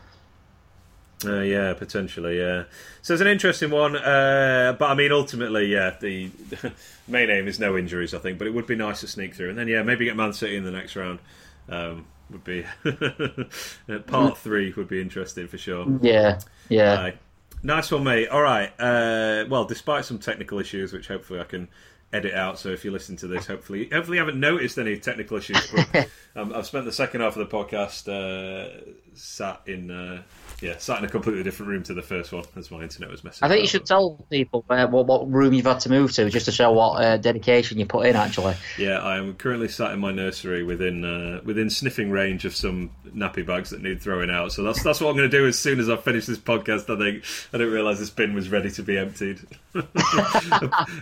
uh, yeah, potentially, yeah. So it's an interesting one, uh, but I mean, ultimately, yeah, the main aim is no injuries, I think. But it would be nice to sneak through, and then yeah, maybe get Man City in the next round. Um, would be part three would be interesting for sure. Yeah, yeah. Uh, nice one, mate. All right. Uh, well, despite some technical issues, which hopefully I can edit out. So if you listen to this, hopefully, hopefully you haven't noticed any technical issues. But um, I've spent the second half of the podcast uh, sat in uh, yeah, sat in a completely different room to the first one as my internet was messing. I think you should tell people uh, what, what room you've had to move to, just to show what uh, dedication you put in. Actually, yeah, I am currently sat in my nursery within uh, within sniffing range of some nappy bags that need throwing out. So that's that's what I'm going to do as soon as I finish this podcast. I think I didn't realise this bin was ready to be emptied.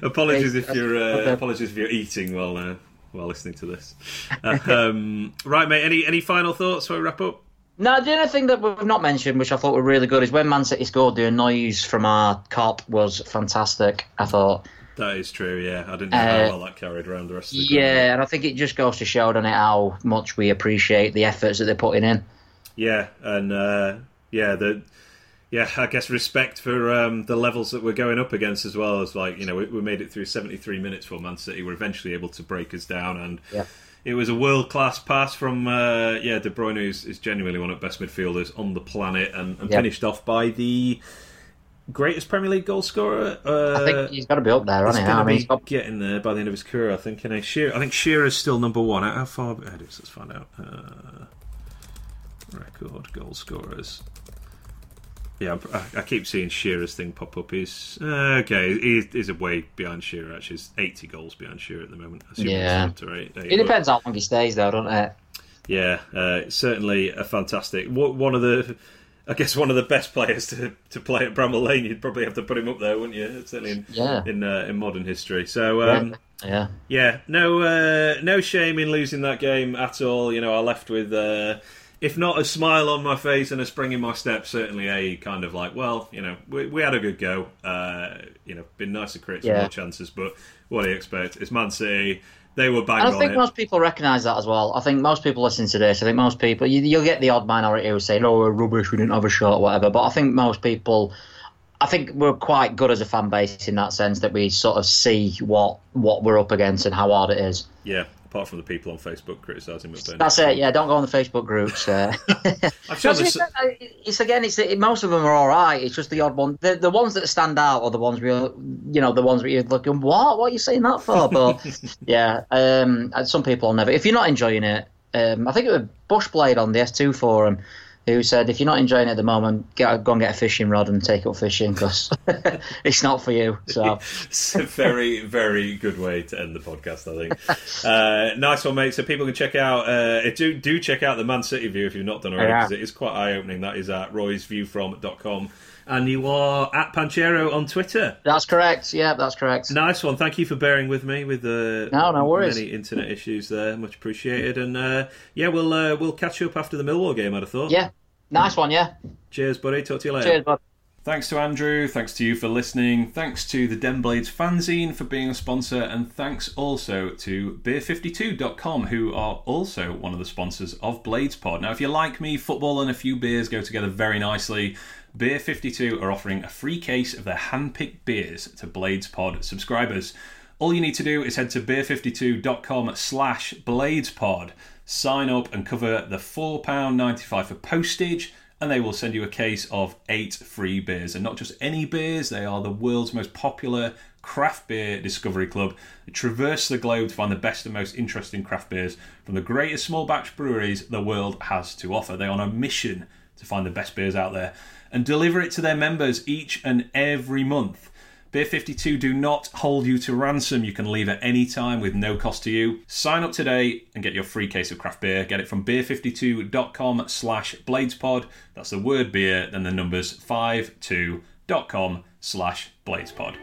apologies if you're uh, apologies if you're eating while uh, while listening to this. Uh, um, right, mate. Any any final thoughts before we wrap up? No, the only thing that we've not mentioned, which I thought were really good, is when Man City scored, the noise from our Kop was fantastic. I thought. That is true, yeah. I didn't know uh, how well that carried around the rest of the Yeah, and I think it just goes to show, on it, how much we appreciate the efforts that they're putting in. Yeah, and uh, yeah, the yeah, I guess respect for um, the levels that we're going up against as well as like you know we, we, made it through 73 minutes for Man City. We're eventually able to break us down, and yeah it was a world class pass from uh, yeah De Bruyne, who's is genuinely one of the best midfielders on the planet, and, and yep. finished off by the greatest Premier League goal scorer. Uh, I think he's got to be up there, hasn't he? I mean, got... getting there by the end of his career. I think. And Shearer, I think Shearer's still number one. How far ahead is? Let's find out. Uh, record goal scorers. Yeah, I, I, keep seeing Shearer's thing pop up. He's uh, okay. He, he's a way behind Shearer. Actually, he's eighty goals behind Shearer at the moment. yeah, eight, eight, it depends how long he stays, though, doesn't it? Yeah, uh, certainly a fantastic. One of the, I guess, one of the best players to, to play at Bramall Lane. You'd probably have to put him up there, wouldn't you? Certainly in yeah. in, uh, in modern history. So um, yeah. yeah, yeah, no, uh, no shame in losing that game at all. You know, I left with uh, if not a smile on my face and a spring in my step, certainly a kind of like, well, you know, we, we had a good go. Uh, you know, been nice to create some yeah. more chances, but what do you expect? It's Man City. They were bang I think it. most people recognise that as well. I think most people listening to this. I think most people you, will get the odd minority who say, "Oh, we're rubbish. We didn't have a shot, or whatever." But I think most people I think we're quite good as a fan base in that sense that we sort of see what what we're up against and how hard it is. Yeah, apart from the people on Facebook criticising McBurnie. That's it. Yeah, don't go on the Facebook groups. Uh. it's, uh, it's, again, it's most of them are all right. It's just the odd one. The, the ones that stand out are the ones where you know the ones where you're looking, what? What are you saying that for? But yeah, um, some people will never. If you're not enjoying it, um, I think it was Bushblade on the S2 forum who said, if you're not enjoying it at the moment, get, go and get a fishing rod and take up fishing because it's not for you. So it's a very, very good way to end the podcast, I think. uh, nice one, mate. So people can check out, uh, do do check out the Man City view if you've not done already because yeah. it is quite eye opening. That is at roysviewfrom.com and you are at Panchero on Twitter. That's correct. Yeah, that's correct. Nice one. Thank you for bearing with me with the no, no worries. many internet issues there. Much appreciated. And uh, yeah, we'll uh, we'll catch you up after the Millwall game. I'd have thought. Yeah, nice one. Yeah. Cheers, buddy. Talk to you later. Cheers, bud. Thanks to Andrew, thanks to you for listening, thanks to the Den Blades fanzine for being a sponsor, and thanks also to beer52.com, who are also one of the sponsors of Blades Pod. Now, if you like me, football and a few beers go together very nicely. Beer 52 are offering a free case of their hand-picked beers to Blades Pod subscribers. All you need to do is head to beer52.com slash bladespod, sign up and cover the £4.95 for postage, and they will send you a case of eight free beers. And not just any beers, they are the world's most popular craft beer discovery club. They traverse the globe to find the best and most interesting craft beers from the greatest small batch breweries the world has to offer. They are on a mission to find the best beers out there and deliver it to their members each and every month. Beer 52 do not hold you to ransom. You can leave at any time with no cost to you. Sign up today and get your free case of craft beer. Get it from beer52.com slash bladespod. That's the word beer, then the numbers 52.com slash bladespod.